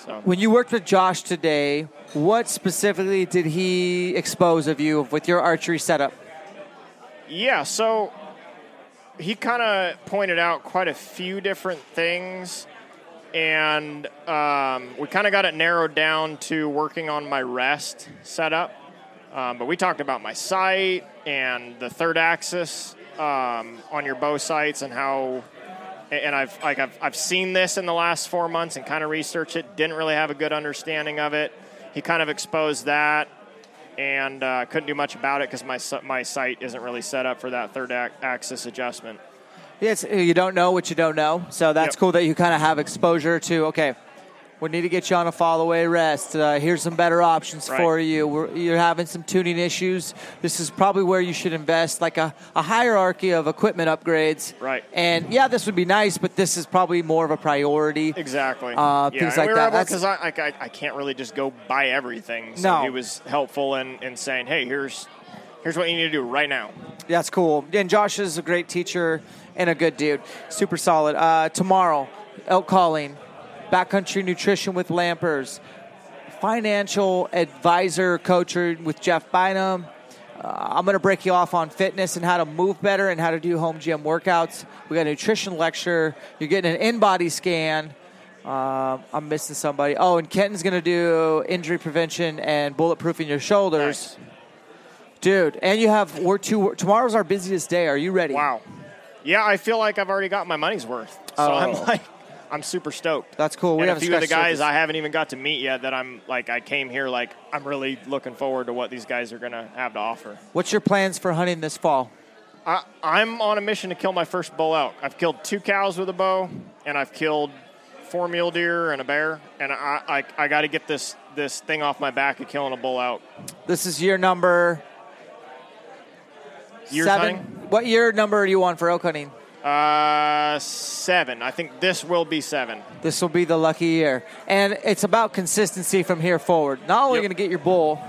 So. When you worked with Josh today, what specifically did he expose of you with your archery setup? Yeah, so he kind of pointed out quite a few different things, and um, we kind of got it narrowed down to working on my rest setup. Um, but we talked about my sight and the third axis um, on your bow sights and how. And I've like I've, I've seen this in the last four months and kind of researched it. Didn't really have a good understanding of it. He kind of exposed that and uh, couldn't do much about it because my my site isn't really set up for that third ac- axis adjustment. Yes, you don't know what you don't know. So that's Yep. cool that you kind of have exposure to, okay, we need to get you on a fall away rest. Uh, here's some better options Right. for you. We're, you're having some tuning issues. This is probably where you should invest, like a, a hierarchy of equipment upgrades. Right. And yeah, this would be nice, but this is probably more of a priority. Exactly. Uh, yeah, things and like we that. That's- because I, like, I I can't really just go buy everything. So No. he was helpful in, in saying, hey, here's here's what you need to do right now. That's cool. And Josh is a great teacher and a good dude. Super solid. Uh, tomorrow, elk calling, backcountry nutrition with Lampers, financial advisor coach with Jeff Bynum, Uh, I'm going to break you off on fitness and how to move better and how to do home gym workouts. We got a nutrition lecture. You're getting an InBody scan. Um, I'm missing somebody. Oh, and Kenton's going to do injury prevention and bulletproofing your shoulders. Dude, and you have we're two. Tomorrow's our busiest day. Are you ready? Wow. Yeah, I feel like I've already got my money's worth. So I'm Oh. like, I'm super stoked. That's cool. We and have a few of the guys. I haven't even got to meet yet. That I'm like, I came here like I'm really looking forward to what these guys are gonna have to offer. What's your plans for hunting this fall? I, I'm on a mission to kill my first bull elk. I've killed two cows with a bow, and I've killed four mule deer and a bear. And I, I, I got to get this this thing off my back of killing a bull elk. This is year number Years seven. hunting? What year number are you on for elk hunting? Uh, seven. I think this will be seven. This will be the lucky year. And it's about consistency from here forward. Not only Yep. going to get your bull,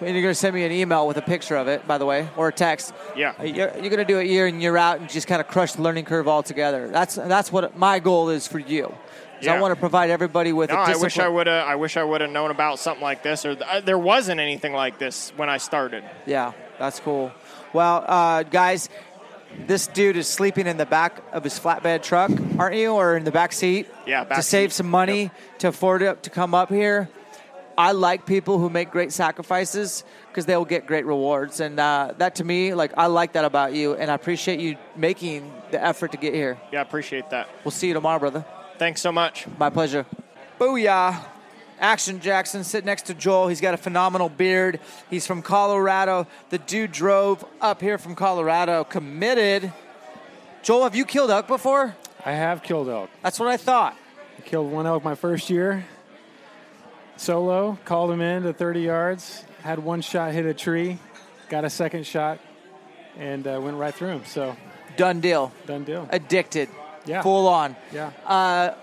and you're going to send me an email with a picture of it, by the way, or a text. Yeah. You're, you're going to do it year in, year out, and just kind of crush the learning curve altogether. That's that's what my goal is for you. is I want to provide everybody with No, a I wish I would have. I wish I would have known about something like this, or th- there wasn't anything like this when I started. Yeah, that's cool. Well, uh, guys, this dude is sleeping in the back of his flatbed truck, aren't you, or in the back seat? Yeah, back to save some money to afford it to come up here. I like people who make great sacrifices because they will get great rewards, and uh, that to me, like I like that about you, and I appreciate you making the effort to get here. Yeah, I appreciate that. We'll see you tomorrow, brother. Thanks so much. My pleasure. Booyah. Action Jackson sit next to Joel. He's got a phenomenal beard. He's from Colorado. The dude drove up here from Colorado, committed. Joel, have you killed elk before? I have killed elk. That's what I thought. I killed one elk my first year. Solo, called him in to 30 yards, had one shot hit a tree, got a second shot, and uh, went right through him. So, Done deal. done deal. Addicted. Yeah. Full on. Yeah. Uh,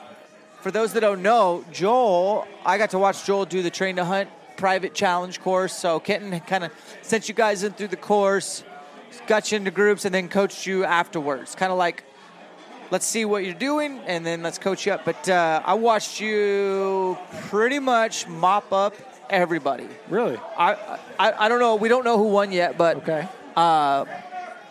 for those that don't know, Joel, I got to watch Joel do the train to hunt private challenge course. So Kenton kind of sent you guys in through the course, got you into groups, and then coached you afterwards. Kind of like, let's see what you're doing, and then let's coach you up. But uh, I watched you pretty much mop up everybody. Really? I, I I don't know. We don't know who won yet, but Okay. uh,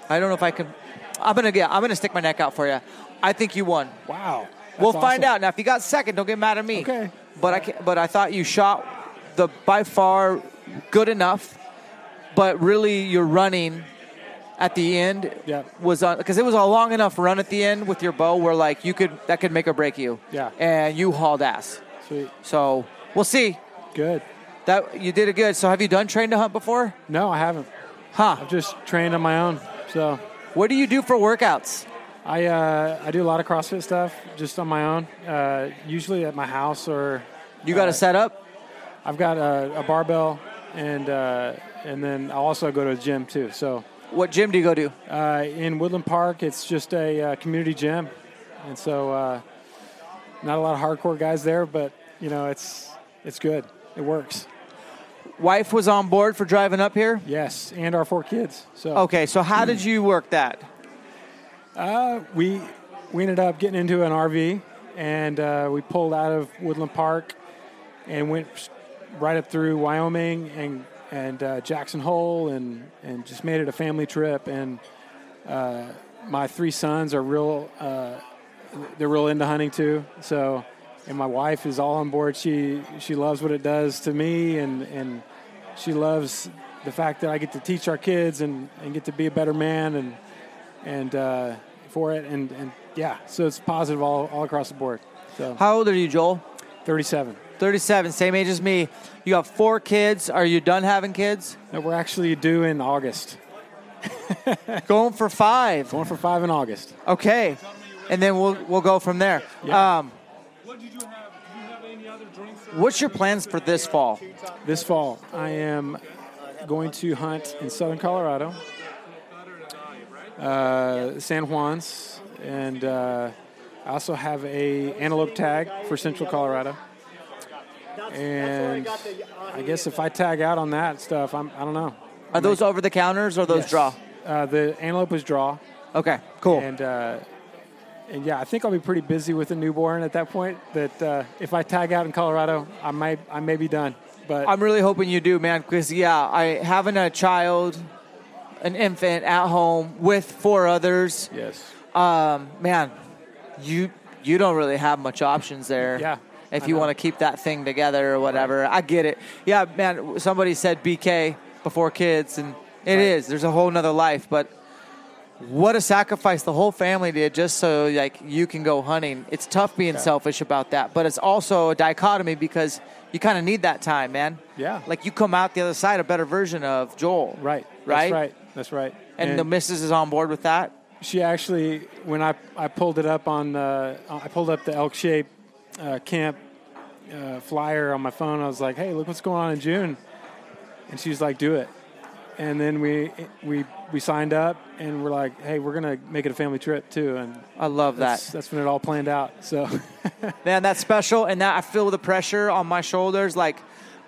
I don't know if I can. I'm gonna get. I'm gonna stick my neck out for you. I think you won. Wow. We'll That's find awesome. out. Now, if you got second, don't get mad at me. Okay. But I can, but I thought you shot the by far good enough, but really your running at the end Yeah. was on because it was a long enough run at the end with your bow where like you could that could make or break you. Yeah. And you hauled ass. Sweet. So we'll see. Good. That you did it good. So have you done train to hunt before? No, I haven't. Huh? I've just trained on my own. So, What do you do for workouts? I uh, I do a lot of CrossFit stuff just on my own. Uh, usually at my house or You got uh, a setup? I've got a, a barbell and uh, and then I also go to a gym too. So What gym do you go to? uh, in Woodland Park, it's just a uh, community gym, and so uh, not a lot of hardcore guys there, but you know it's it's good. It works. Wife was on board for driving up here. Yes, and our four kids. So Okay, so how did you work that? Uh, we we ended up getting into an RV and uh, we pulled out of Woodland Park and went right up through Wyoming and and uh, Jackson Hole and and just made it a family trip. And uh, my three sons are real. Uh, they're real into hunting too. So. And my wife is all on board. She she loves what it does to me, and, and she loves the fact that I get to teach our kids and, and get to be a better man and and uh, for it and, and yeah, so it's positive all, all across the board. So How old are you, Joel? 37. 37, same age as me. You got four kids. Are you done having kids? No, we're actually due in August. Going for five. Going for five in August. Okay, and then we'll we'll go from there. Yeah. Um, what's your plans for this fall? This fall, I am going to hunt in southern Colorado, uh, San Juan's, and uh, I also have a antelope tag for central Colorado. And I guess if I tag out on that stuff, I'm, I don't know. Are those over the counters or those Yes. draw? Uh, the antelope is draw. Okay, cool. And uh, and yeah, I think I'll be pretty busy with a newborn at that point. That uh, if I tag out in Colorado, I might I may be done. But I'm really hoping you do, man. Because yeah, I having a child, an infant at home with four others. Yes. Um, man, you you don't really have much options there. Yeah. If I you know. want to keep that thing together or whatever, I get it. Yeah, man. Somebody said BK before kids, and it is. There's a whole nother life, but what a sacrifice the whole family did just so like you can go hunting. It's tough being selfish about that, but it's also a dichotomy because you kind of need that time, man. Yeah. Like you come out the other side a better version of Joel. Right. Right. That's right. That's right. And, the missus is on board with that. she actually, when I, I pulled it up on, uh, I pulled up the Elk Shape uh, camp uh, flyer on my phone. I was like, hey, look what's going on in June. And she's like, do it. And then we we we signed up, and we're like, hey, we're gonna make it a family trip too. And I love that's, that. That's when it all planned out. So Man, that's special, and that I feel the pressure on my shoulders. Like,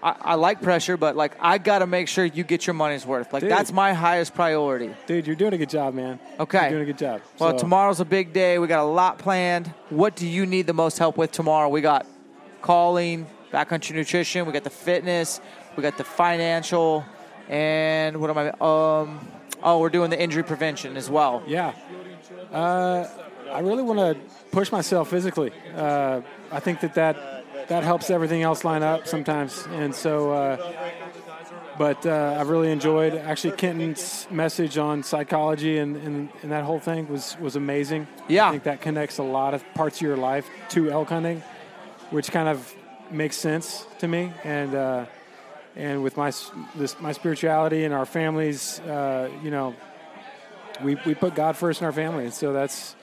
I, I like pressure, but like I got to make sure you get your money's worth. Like Dude. that's my highest priority. dude, you're doing a good job, man. Okay. You're doing a good job. Well, So- tomorrow's a big day. We got a lot planned. What do you need the most help with tomorrow? We got calling, backcountry nutrition. We got the fitness. We got the financial, and what am I? Um, oh, we're doing the injury prevention as well. Yeah. Uh, I really want to push myself physically. Uh, I think that, that that helps everything else line up sometimes. And so, uh, but uh, I've really enjoyed actually Kenton's message on psychology and, and, and that whole thing was, was amazing. Yeah. I think that connects a lot of parts of your life to elk hunting, which kind of makes sense to me. And, uh, and with my this my spirituality and our families, uh, you know, we, we put God first in our family, and so that's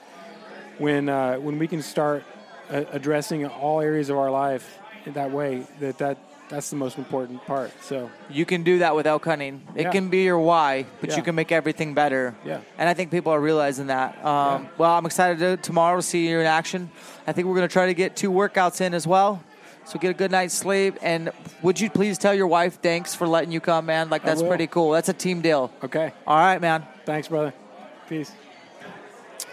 when uh, when we can start addressing all areas of our life that way. That that that's the most important part. So You can do that without elk hunting. It Yeah. can be your why, but Yeah. you can make everything better. Yeah. And I think people are realizing that. Um, Well, I'm excited to, tomorrow to see you in action. I think we're going to try to get two workouts in as well. So get a good night's sleep. And would you please tell your wife thanks for letting you come, man? Like, that's pretty cool. That's a team deal. okay, All right, man. thanks, brother. Peace.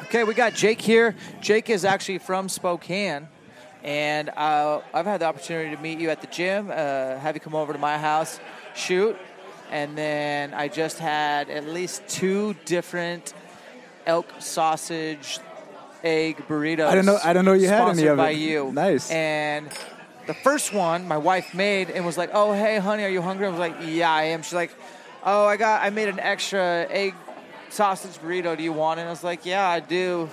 Okay, we got Jake here. Jake is actually from Spokane, and uh, I've had the opportunity to meet you at the gym, uh, have you come over to my house, shoot, and then I just had at least two different elk sausage egg burritos. I don't know- I don't know you had any of it. by you. Nice. And the first one my wife made and was like, "Oh, hey, honey, are you hungry?" I was like, "Yeah, I am." She's like, "Oh, I got, I made an extra egg sausage burrito. Do you want it?" I was like, "Yeah, I do."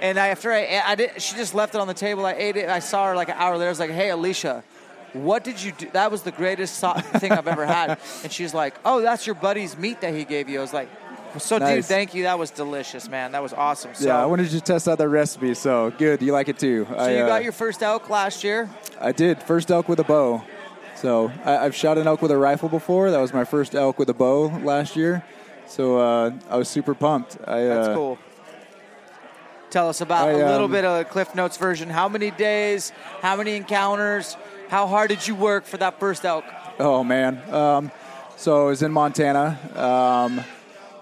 And I, after I, I did, she just left it on the table. I ate it. I saw her like an hour later. I was like, "Hey, Alicia." What did you do? That was the greatest so- thing I've ever had. And she's like, "Oh, that's your buddy's meat that he gave you." I was like, "So, dude, thank you. That was delicious, man. That was awesome." So, yeah, I wanted to test out that recipe. So good, you like it too. so I, you uh, got your first elk last year. I did first elk with a bow. So I, I've shot an elk with a rifle before. That was my first elk with a bow last year. So uh, I was super pumped. I, That's uh, cool. Tell us about I, a little um, bit of Cliff Notes version. How many days? How many encounters? How hard did you work for that first elk? Oh man. Um, so I was in Montana. Um,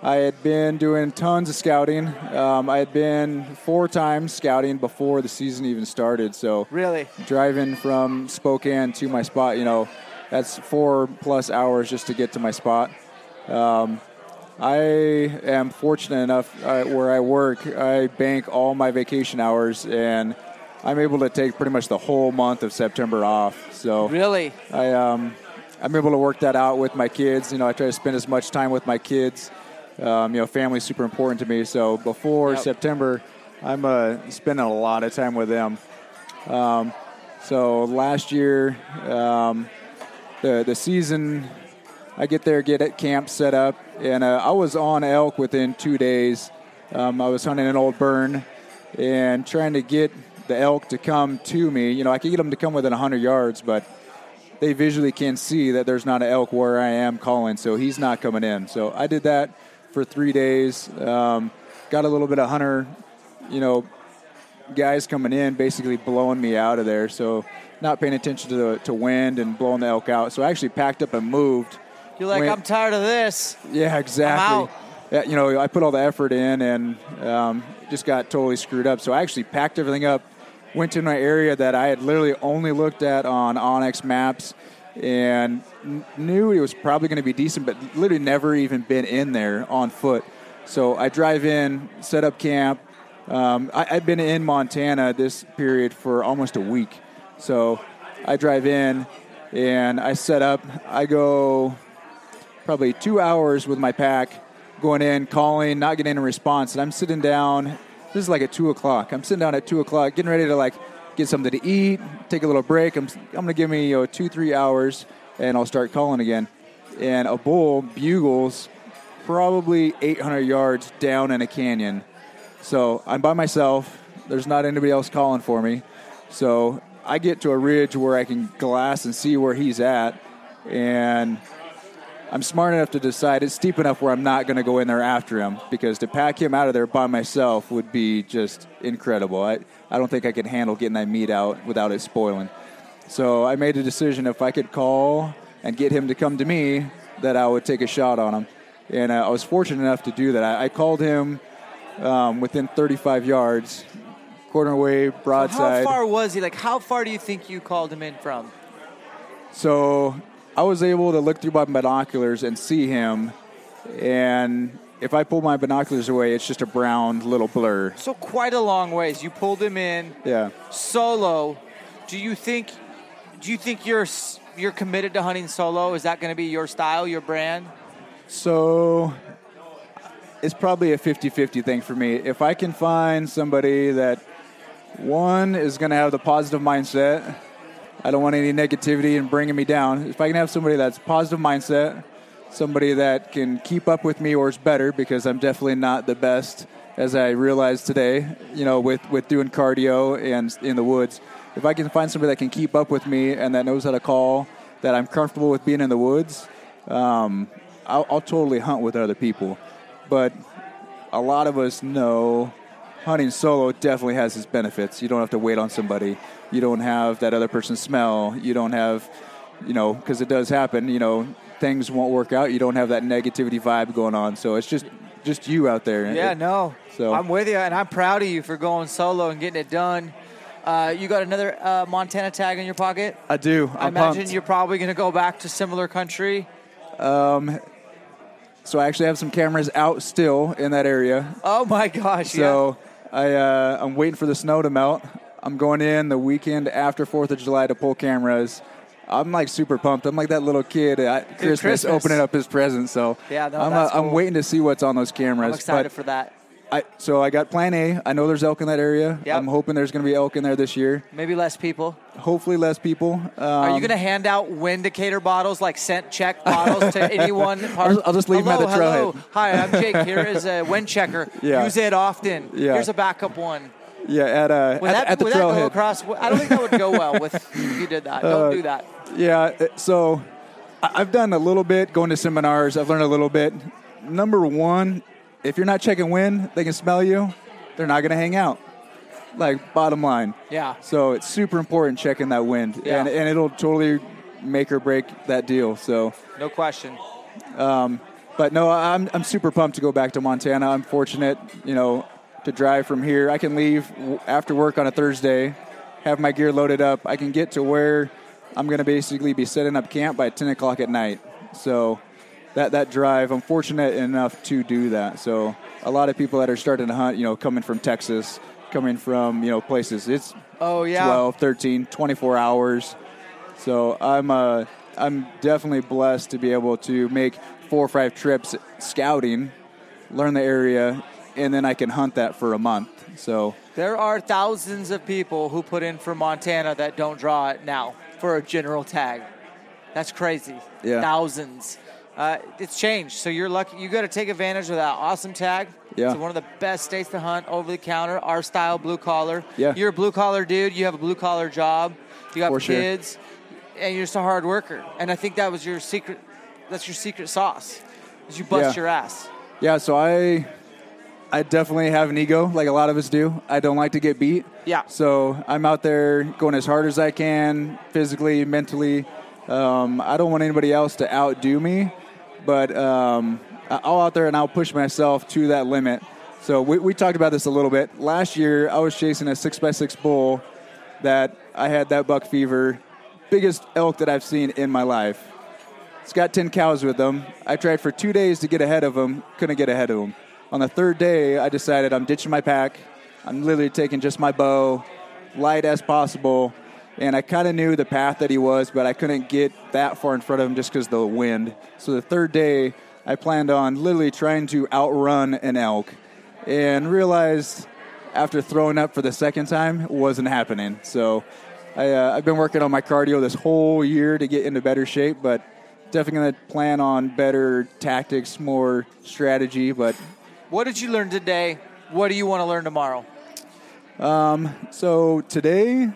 I had been doing tons of scouting. Um, I had been four times scouting before the season even started. So Really? driving from Spokane to my spot, you know, that's four plus hours just to get to my spot. Um, I am fortunate enough uh, where I work, I bank all my vacation hours and I'm able to take pretty much the whole month of September off. So Really? I um, I'm able to work that out with my kids. You know, I try to spend as much time with my kids. Um, you know, family's super important to me. So before Yep. September, I'm uh, spending a lot of time with them. Um, so last year, um, the the season, I get there, get at camp set up, and uh, I was on elk within two days. Um, I was hunting an old burn and trying to get the elk to come to me. You know, I could get them to come within 100 yards, but they visually can see that there's not an elk where I am calling, so he's not coming in. So I did that for three days. Um, got a little bit of hunter, you know, guys coming in, basically blowing me out of there. So not paying attention to the to wind and blowing the elk out. So I actually packed up and moved. You're like, Went- I'm tired of this. yeah, exactly. Yeah, you know, I put all the effort in and um, just got totally screwed up. So I actually packed everything up, went to my area that I had literally only looked at on onX maps, and knew it was probably going to be decent, but literally never even been in there on foot. So I drive in, set up camp. Um, I, I've been in Montana this period for almost a week. So I drive in and I set up. I go probably two hours with my pack, going in, calling, not getting a response. And I'm sitting down. This is like at two o'clock. I'm sitting down at two o'clock, getting ready to like get something to eat, take a little break. I'm, I'm gonna give me you know, two, three hours, and I'll start calling again. And a bull bugles probably 800 yards down in a canyon. So I'm by myself. There's not anybody else calling for me. So I get to a ridge where I can glass and see where he's at, and I'm smart enough to decide it's steep enough where I'm not going to go in there after him because to pack him out of there by myself would be just incredible. I, I don't think I could handle getting that meat out without it spoiling. So I made a decision if I could call and get him to come to me, that I would take a shot on him. And uh, I was fortunate enough to do that. I, I called him um, within 35 yards, corner How broadside. far was he? Like, how far do you think you called him in from? So I was able to look through my binoculars and see him. And if I pull my binoculars away, it's just a brown little blur. So quite a long ways. You pulled him in Yeah. solo. Do you think? Do you think you're you're committed to hunting solo? Is that going to be your style, your brand? So it's probably a 50 50 thing for me. If I can find somebody that, one, is going to have the positive mindset, I don't want any negativity and bringing me down. If I can have somebody that's positive mindset, somebody that can keep up with me or is better, because I'm definitely not the best, as I realized today, you know, with, with doing cardio and in the woods. If I can find somebody that can keep up with me and that knows how to call, that I'm comfortable with being in the woods, um, I'll, I'll totally hunt with other people. But a lot of us know hunting solo definitely has its benefits. You don't have to wait on somebody. You don't have that other person's smell. You don't have, you know, because it does happen. You know, things won't work out. You don't have that negativity vibe going on. So it's just just you out there. Yeah, It- no. So I'm with you, and I'm proud of you for going solo and getting it done. Uh, you got another uh, Montana tag in your pocket. I do. I I'm imagine pumped. you're probably going to go back to similar country. Um, so I actually have some cameras out still in that area. Oh my gosh! So I uh, I'm waiting for the snow to melt. I'm going in the weekend after Fourth of July to pull cameras. I'm like super pumped. I'm like that little kid at Christmas, Christmas. opening up his presents. So Yeah, no, I'm that's I'm waiting to see what's on those cameras. I'm excited but for that. I so I got Plan A. I know there's elk in that area. Yep. I'm hoping there's going to be elk in there this year. Maybe less people. Hopefully less people. Um, Are you going to hand out Windicator bottles, like scent check bottles, to anyone? I'll just- I'll just leave 'em at the trailhead. hello. Hi, I'm Jake. Here is a wind checker. Yeah. Use it often. Yeah. Here's a backup one. Yeah, at uh, Would at, that, at the would that go across? I don't think that would go well with if you did that. Don't Uh, do that. Yeah, uh, so I've done a little bit going to seminars. I've learned a little bit. Number one, if you're not checking wind, they can smell you. They're not going to hang out. Like bottom line. Yeah. So it's super important checking that wind, Yeah. and and it'll totally make or break that deal. So. No question. Um, but no, I'm I'm super pumped to go back to Montana. I'm fortunate, you know, to drive from here. I can leave after work on a Thursday, have my gear loaded up. I can get to where I'm going to basically be setting up camp by 10 o'clock at night. So that that drive, I'm fortunate enough to do that. So a lot of people that are starting to hunt, you know, coming from Texas, coming from you know places, it's Oh yeah. 12, 13, 24 hours. So I'm uh, I'm definitely blessed to be able to make four or five trips scouting, learn the area, and then I can hunt that for a month. So There are thousands of people who put in for Montana that don't draw it now for a general tag. That's crazy. Yeah. Thousands. Uh, it's changed. So you're lucky. You got to take advantage of that awesome tag. Yeah. It's one of the best states to hunt over the counter. Our style, blue collar. Yeah. You're a blue collar dude. You have a blue collar job. You got For sure. kids, and you're just a hard worker. And I think that was your secret. That's your secret sauce. Is you bust Yeah. your ass. yeah, so I I definitely have an ego, like a lot of us do. I don't like to get beat. Yeah. So I'm out there going as hard as I can, physically, mentally. Um, I don't want anybody else to outdo me, but um, I'll out there and I'll push myself to that limit. So we, we talked about this a little bit. Last year, I was chasing a six by six bull that I had that buck fever biggest elk that I've seen in my life. It's got 10 cows with him. I tried for two days to get ahead of him, couldn't get ahead of him. On the third day, I decided I'm ditching my pack. I'm literally taking just my bow, light as possible, and I kind of knew the path that he was, but I couldn't get that far in front of him just because the wind. So the third day, I planned on literally trying to outrun an elk, and realized after throwing up for the second time it wasn't happening. So I, uh, I've been working on my cardio this whole year to get into better shape, but definitely going to plan on better tactics, more strategy. But What did you learn today? What do you want to learn tomorrow? um, so today,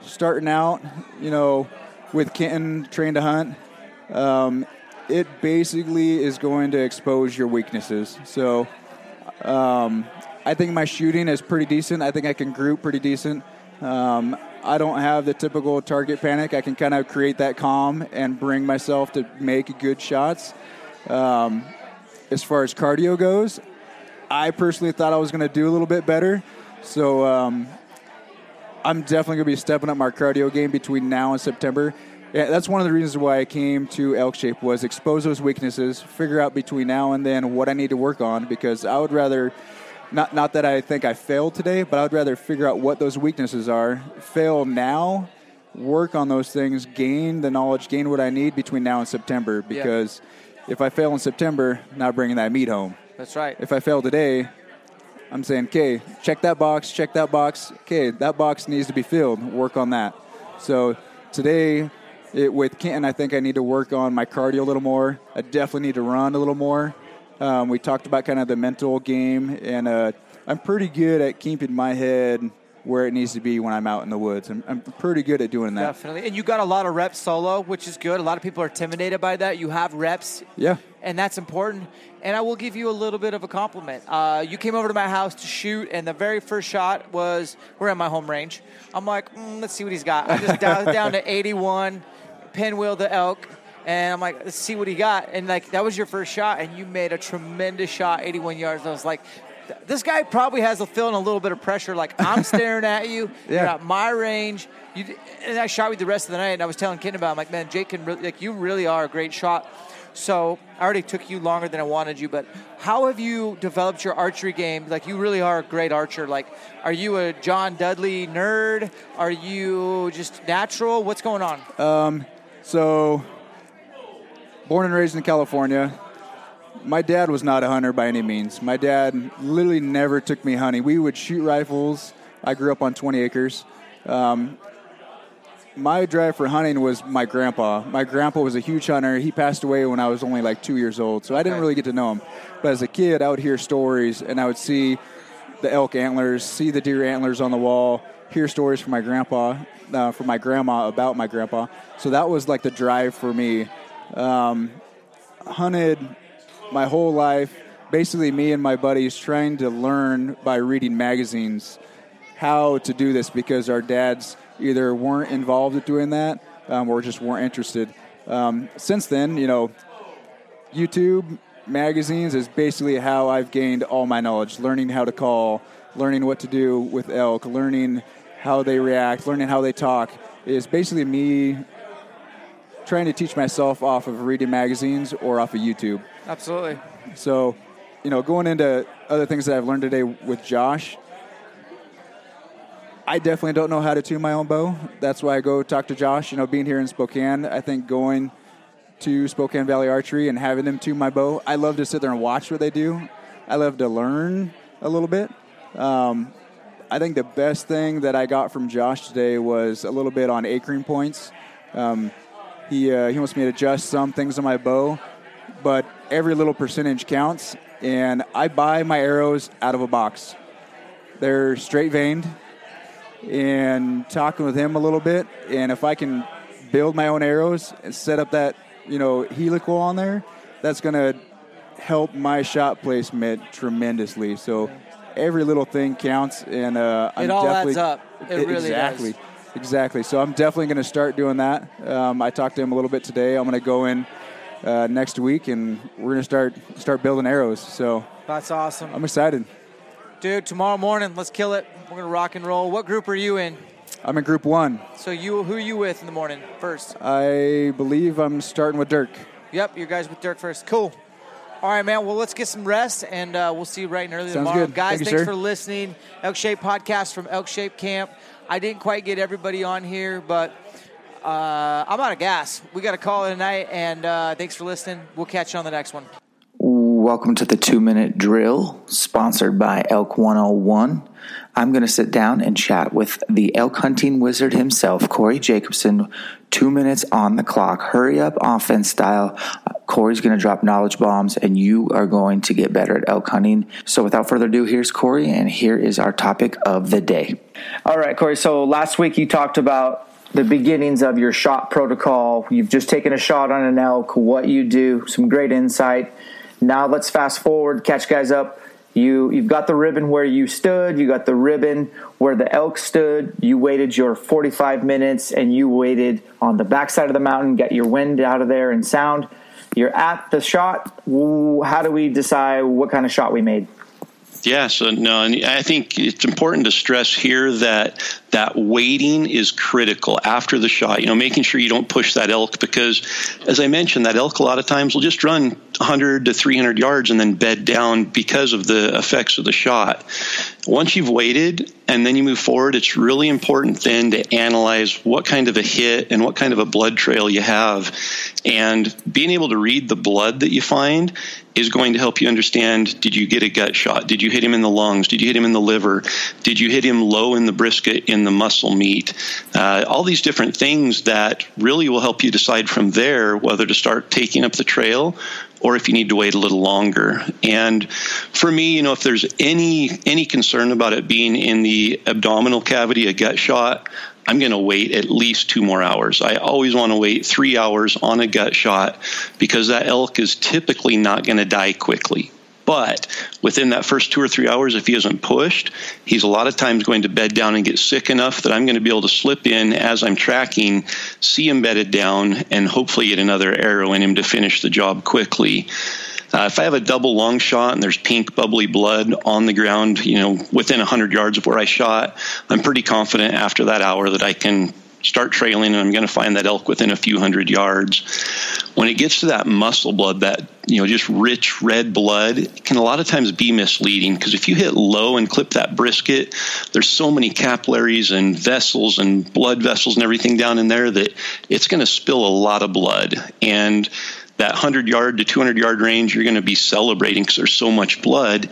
starting out, you know, with Kenton trained to hunt, um, it basically is going to expose your weaknesses. So um, I think my shooting is pretty decent. I think I can group pretty decent. Um, I don't have the typical target panic. I can kind of create that calm and bring myself to make good shots. Um, as far as cardio goes, I personally thought I was going to do a little bit better. So um, I'm definitely going to be stepping up my cardio game between now and September. Yeah, that's one of the reasons why I came to Elk Shape was expose those weaknesses, figure out between now and then what I need to work on because I would rather not not that I think I failed today, but I would rather figure out what those weaknesses are, fail now, work on those things, gain the knowledge, gain what I need between now and September because if I fail in September, not bringing that meat home. That's right. If I fail today, I'm saying, okay, check that box, check that box. Okay, that box needs to be filled. Work on that. So today, it, with Kenton, I think I need to work on my cardio a little more. I definitely need to run a little more. Um, we talked about kind of the mental game, and uh, I'm pretty good at keeping my head where it needs to be when I'm out in the woods. I'm, I'm pretty good at doing that. Definitely. And you got a lot of reps solo, which is good. A lot of people are intimidated by that. You have reps. Yeah. And that's important. And I will give you a little bit of a compliment. Uh, you came over to my house to shoot, and the very first shot was we're at my home range. I'm like, mm, let's see what he's got. I just dialed down to 81, pinwheel the elk, and I'm like, let's see what he got. And like that was your first shot, and you made a tremendous shot, 81 yards. I was like, this guy probably has a feeling a little bit of pressure. Like I'm staring at you. You're at my range. You, and I shot with the rest of the night. And I was telling Ken about. It. I'm like, man, Jake can really, like you really are a great shot. So I already took you longer than I wanted you. But how have you developed your archery game? Like you really are a great archer. Like, are you a John Dudley nerd? Are you just natural? What's going on? Um, so, born and raised in California. My dad was not a hunter by any means. My dad literally never took me hunting. We would shoot rifles. I grew up on 20 acres. Um, my drive for hunting was my grandpa. My grandpa was a huge hunter. He passed away when I was only like two years old, so I didn't really get to know him. But as a kid, I would hear stories and I would see the elk antlers, see the deer antlers on the wall, hear stories from my grandpa, uh, from my grandma about my grandpa. So that was like the drive for me. Um, hunted my whole life. Basically, me and my buddies trying to learn by reading magazines how to do this because our dads either weren't involved with doing that um, or just weren't interested. Um, since then, you know, YouTube magazines is basically how I've gained all my knowledge, learning how to call, learning what to do with elk, learning how they react, learning how they talk is basically me trying to teach myself off of reading magazines or off of YouTube. Absolutely. So, you know, going into other things that I've learned today with Josh, I definitely don't know how to tune my own bow. That's why I go talk to Josh. You know, being here in Spokane, I think going to Spokane Valley Archery and having them tune my bow, I love to sit there and watch what they do. I love to learn a little bit. Um, I think the best thing that I got from Josh today was a little bit on anchoring points. Um, he uh, he wants me to adjust some things on my bow, but every little percentage counts. And I buy my arrows out of a box. They're straight vaned. And talking with him a little bit, and if I can build my own arrows and set up that you know helical on there, that's going to help my shot placement tremendously. So every little thing counts, and uh, It I'm all definitely adds up. It really exactly. does. Exactly. So I'm definitely going to start doing that. Um, I talked to him a little bit today. I'm going to go in uh, next week, and we're going to start start building arrows. So That's awesome. I'm excited. Dude, tomorrow morning, let's kill it. We're going to rock and roll. What group are you in? I'm in Group One. So you, who are you with in the morning first? I believe I'm starting with Dirk. Yep, you guys with Dirk first. Cool. All right, man. Well, let's get some rest, and uh, we'll see you right and early Sounds tomorrow. good. Guys, Thank thanks for listening. Elk Shape Podcast from Elk Shape Camp. I didn't quite get everybody on here, but uh, I'm out of gas. We got to call it a night, and uh, thanks for listening. We'll catch you on the next one. Welcome to the two minute drill, sponsored by Elk 101. I'm going to sit down and chat with the elk hunting wizard himself, Corey Jacobson. Two minutes on the clock. Hurry up, offense style. Corey's going to drop knowledge bombs, and you are going to get better at elk hunting. So, without further ado, here's Corey, and here is our topic of the day. All right, Corey. So, last week you talked about the beginnings of your shot protocol. You've just taken a shot on an elk, what you do, some great insight. Now let's fast forward, catch guys up. You you've got the ribbon where you stood, you got the ribbon where the elk stood. You waited your 45 minutes and you waited on the backside of the mountain, got your wind out of there and sound. You're at the shot. How do we decide what kind of shot we made? Yeah, so no, and I think it's important to stress here that that waiting is critical after the shot. You know, making sure you don't push that elk because, as I mentioned, that elk a lot of times will just run 100 to 300 yards and then bed down because of the effects of the shot. Once you've waited and then you move forward, it's really important then to analyze what kind of a hit and what kind of a blood trail you have. And being able to read the blood that you find is going to help you understand did you get a gut shot? Did you hit him in the lungs? Did you hit him in the liver? Did you hit him low in the brisket in the muscle meat? Uh, all these different things that really will help you decide from there whether to start taking up the trail or if you need to wait a little longer. And for me, you know, if there's any any concern about it being in the abdominal cavity, a gut shot, I'm going to wait at least two more hours. I always want to wait three hours on a gut shot because that elk is typically not going to die quickly. But within that first two or three hours, if he isn't pushed, he's a lot of times going to bed down and get sick enough that I'm going to be able to slip in as I'm tracking, see him bedded down, and hopefully get another arrow in him to finish the job quickly. Uh, if I have a double lung shot and there's pink bubbly blood on the ground, you know, within 100 yards of where I shot, I'm pretty confident after that hour that I can start trailing and I'm going to find that elk within a few hundred yards. When it gets to that muscle blood, that you know just rich red blood can a lot of times be misleading because if you hit low and clip that brisket, there's so many capillaries and vessels and blood vessels and everything down in there that it's going to spill a lot of blood. And that 100 yard to 200 yard range, you're going to be celebrating because there's so much blood,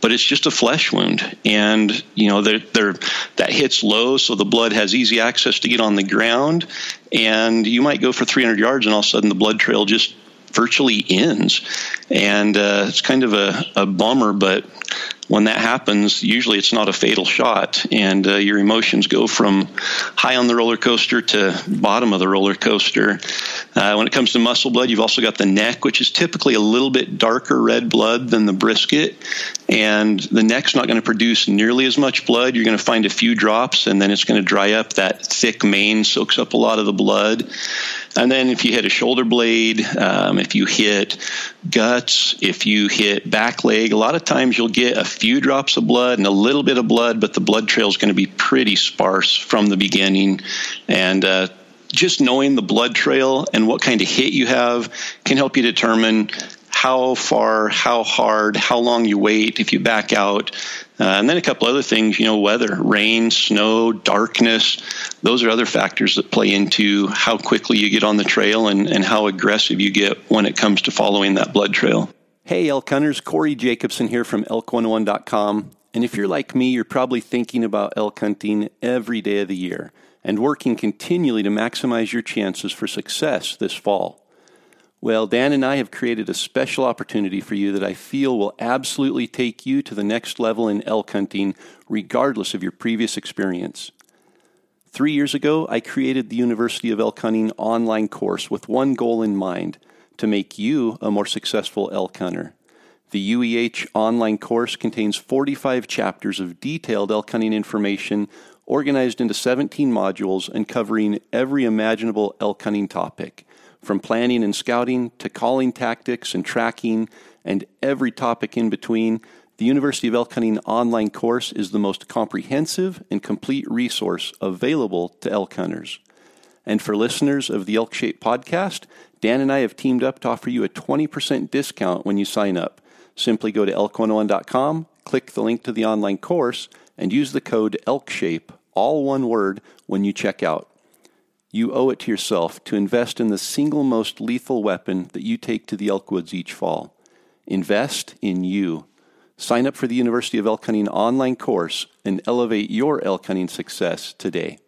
but it's just a flesh wound. And, you know, they're, they're, that hits low, so the blood has easy access to get on the ground. And you might go for 300 yards, and all of a sudden the blood trail just virtually ends. And uh, it's kind of a, a bummer, but when that happens, usually it's not a fatal shot, and uh, your emotions go from high on the roller coaster to bottom of the roller coaster. Uh, when it comes to muscle blood, you've also got the neck, which is typically a little bit darker red blood than the brisket, and the neck's not going to produce nearly as much blood. You're going to find a few drops, and then it's going to dry up. That thick mane soaks up a lot of the blood. And then if you hit a shoulder blade, um, if you hit guts, if you hit back leg, a lot of times you'll get a few drops of blood and a little bit of blood, but the blood trail is going to be pretty sparse from the beginning. And uh, just knowing the blood trail and what kind of hit you have can help you determine how far, how hard, how long you wait if you back out. Uh, and then a couple other things, you know, weather, rain, snow, darkness. Those are other factors that play into how quickly you get on the trail and, and how aggressive you get when it comes to following that blood trail. Hey, elk hunters, Corey Jacobson here from elk101.com. And if you're like me, you're probably thinking about elk hunting every day of the year and working continually to maximize your chances for success this fall. Well, Dan and I have created a special opportunity for you that I feel will absolutely take you to the next level in elk hunting, regardless of your previous experience. Three years ago, I created the University of Elk Hunting online course with one goal in mind to make you a more successful elk hunter. The UEH online course contains 45 chapters of detailed elk hunting information organized into 17 modules and covering every imaginable elk hunting topic, from planning and scouting to calling tactics and tracking and every topic in between. The University of Elk Hunting online course is the most comprehensive and complete resource available to elk hunters. And for listeners of the Elk Shape podcast, Dan and I have teamed up to offer you a 20% discount when you sign up. Simply go to elk101.com, click the link to the online course, and use the code ELKSHAPE, all one word, when you check out. You owe it to yourself to invest in the single most lethal weapon that you take to the elk woods each fall. Invest in you. Sign up for the University of Elk Hunting online course and elevate your elk hunting success today.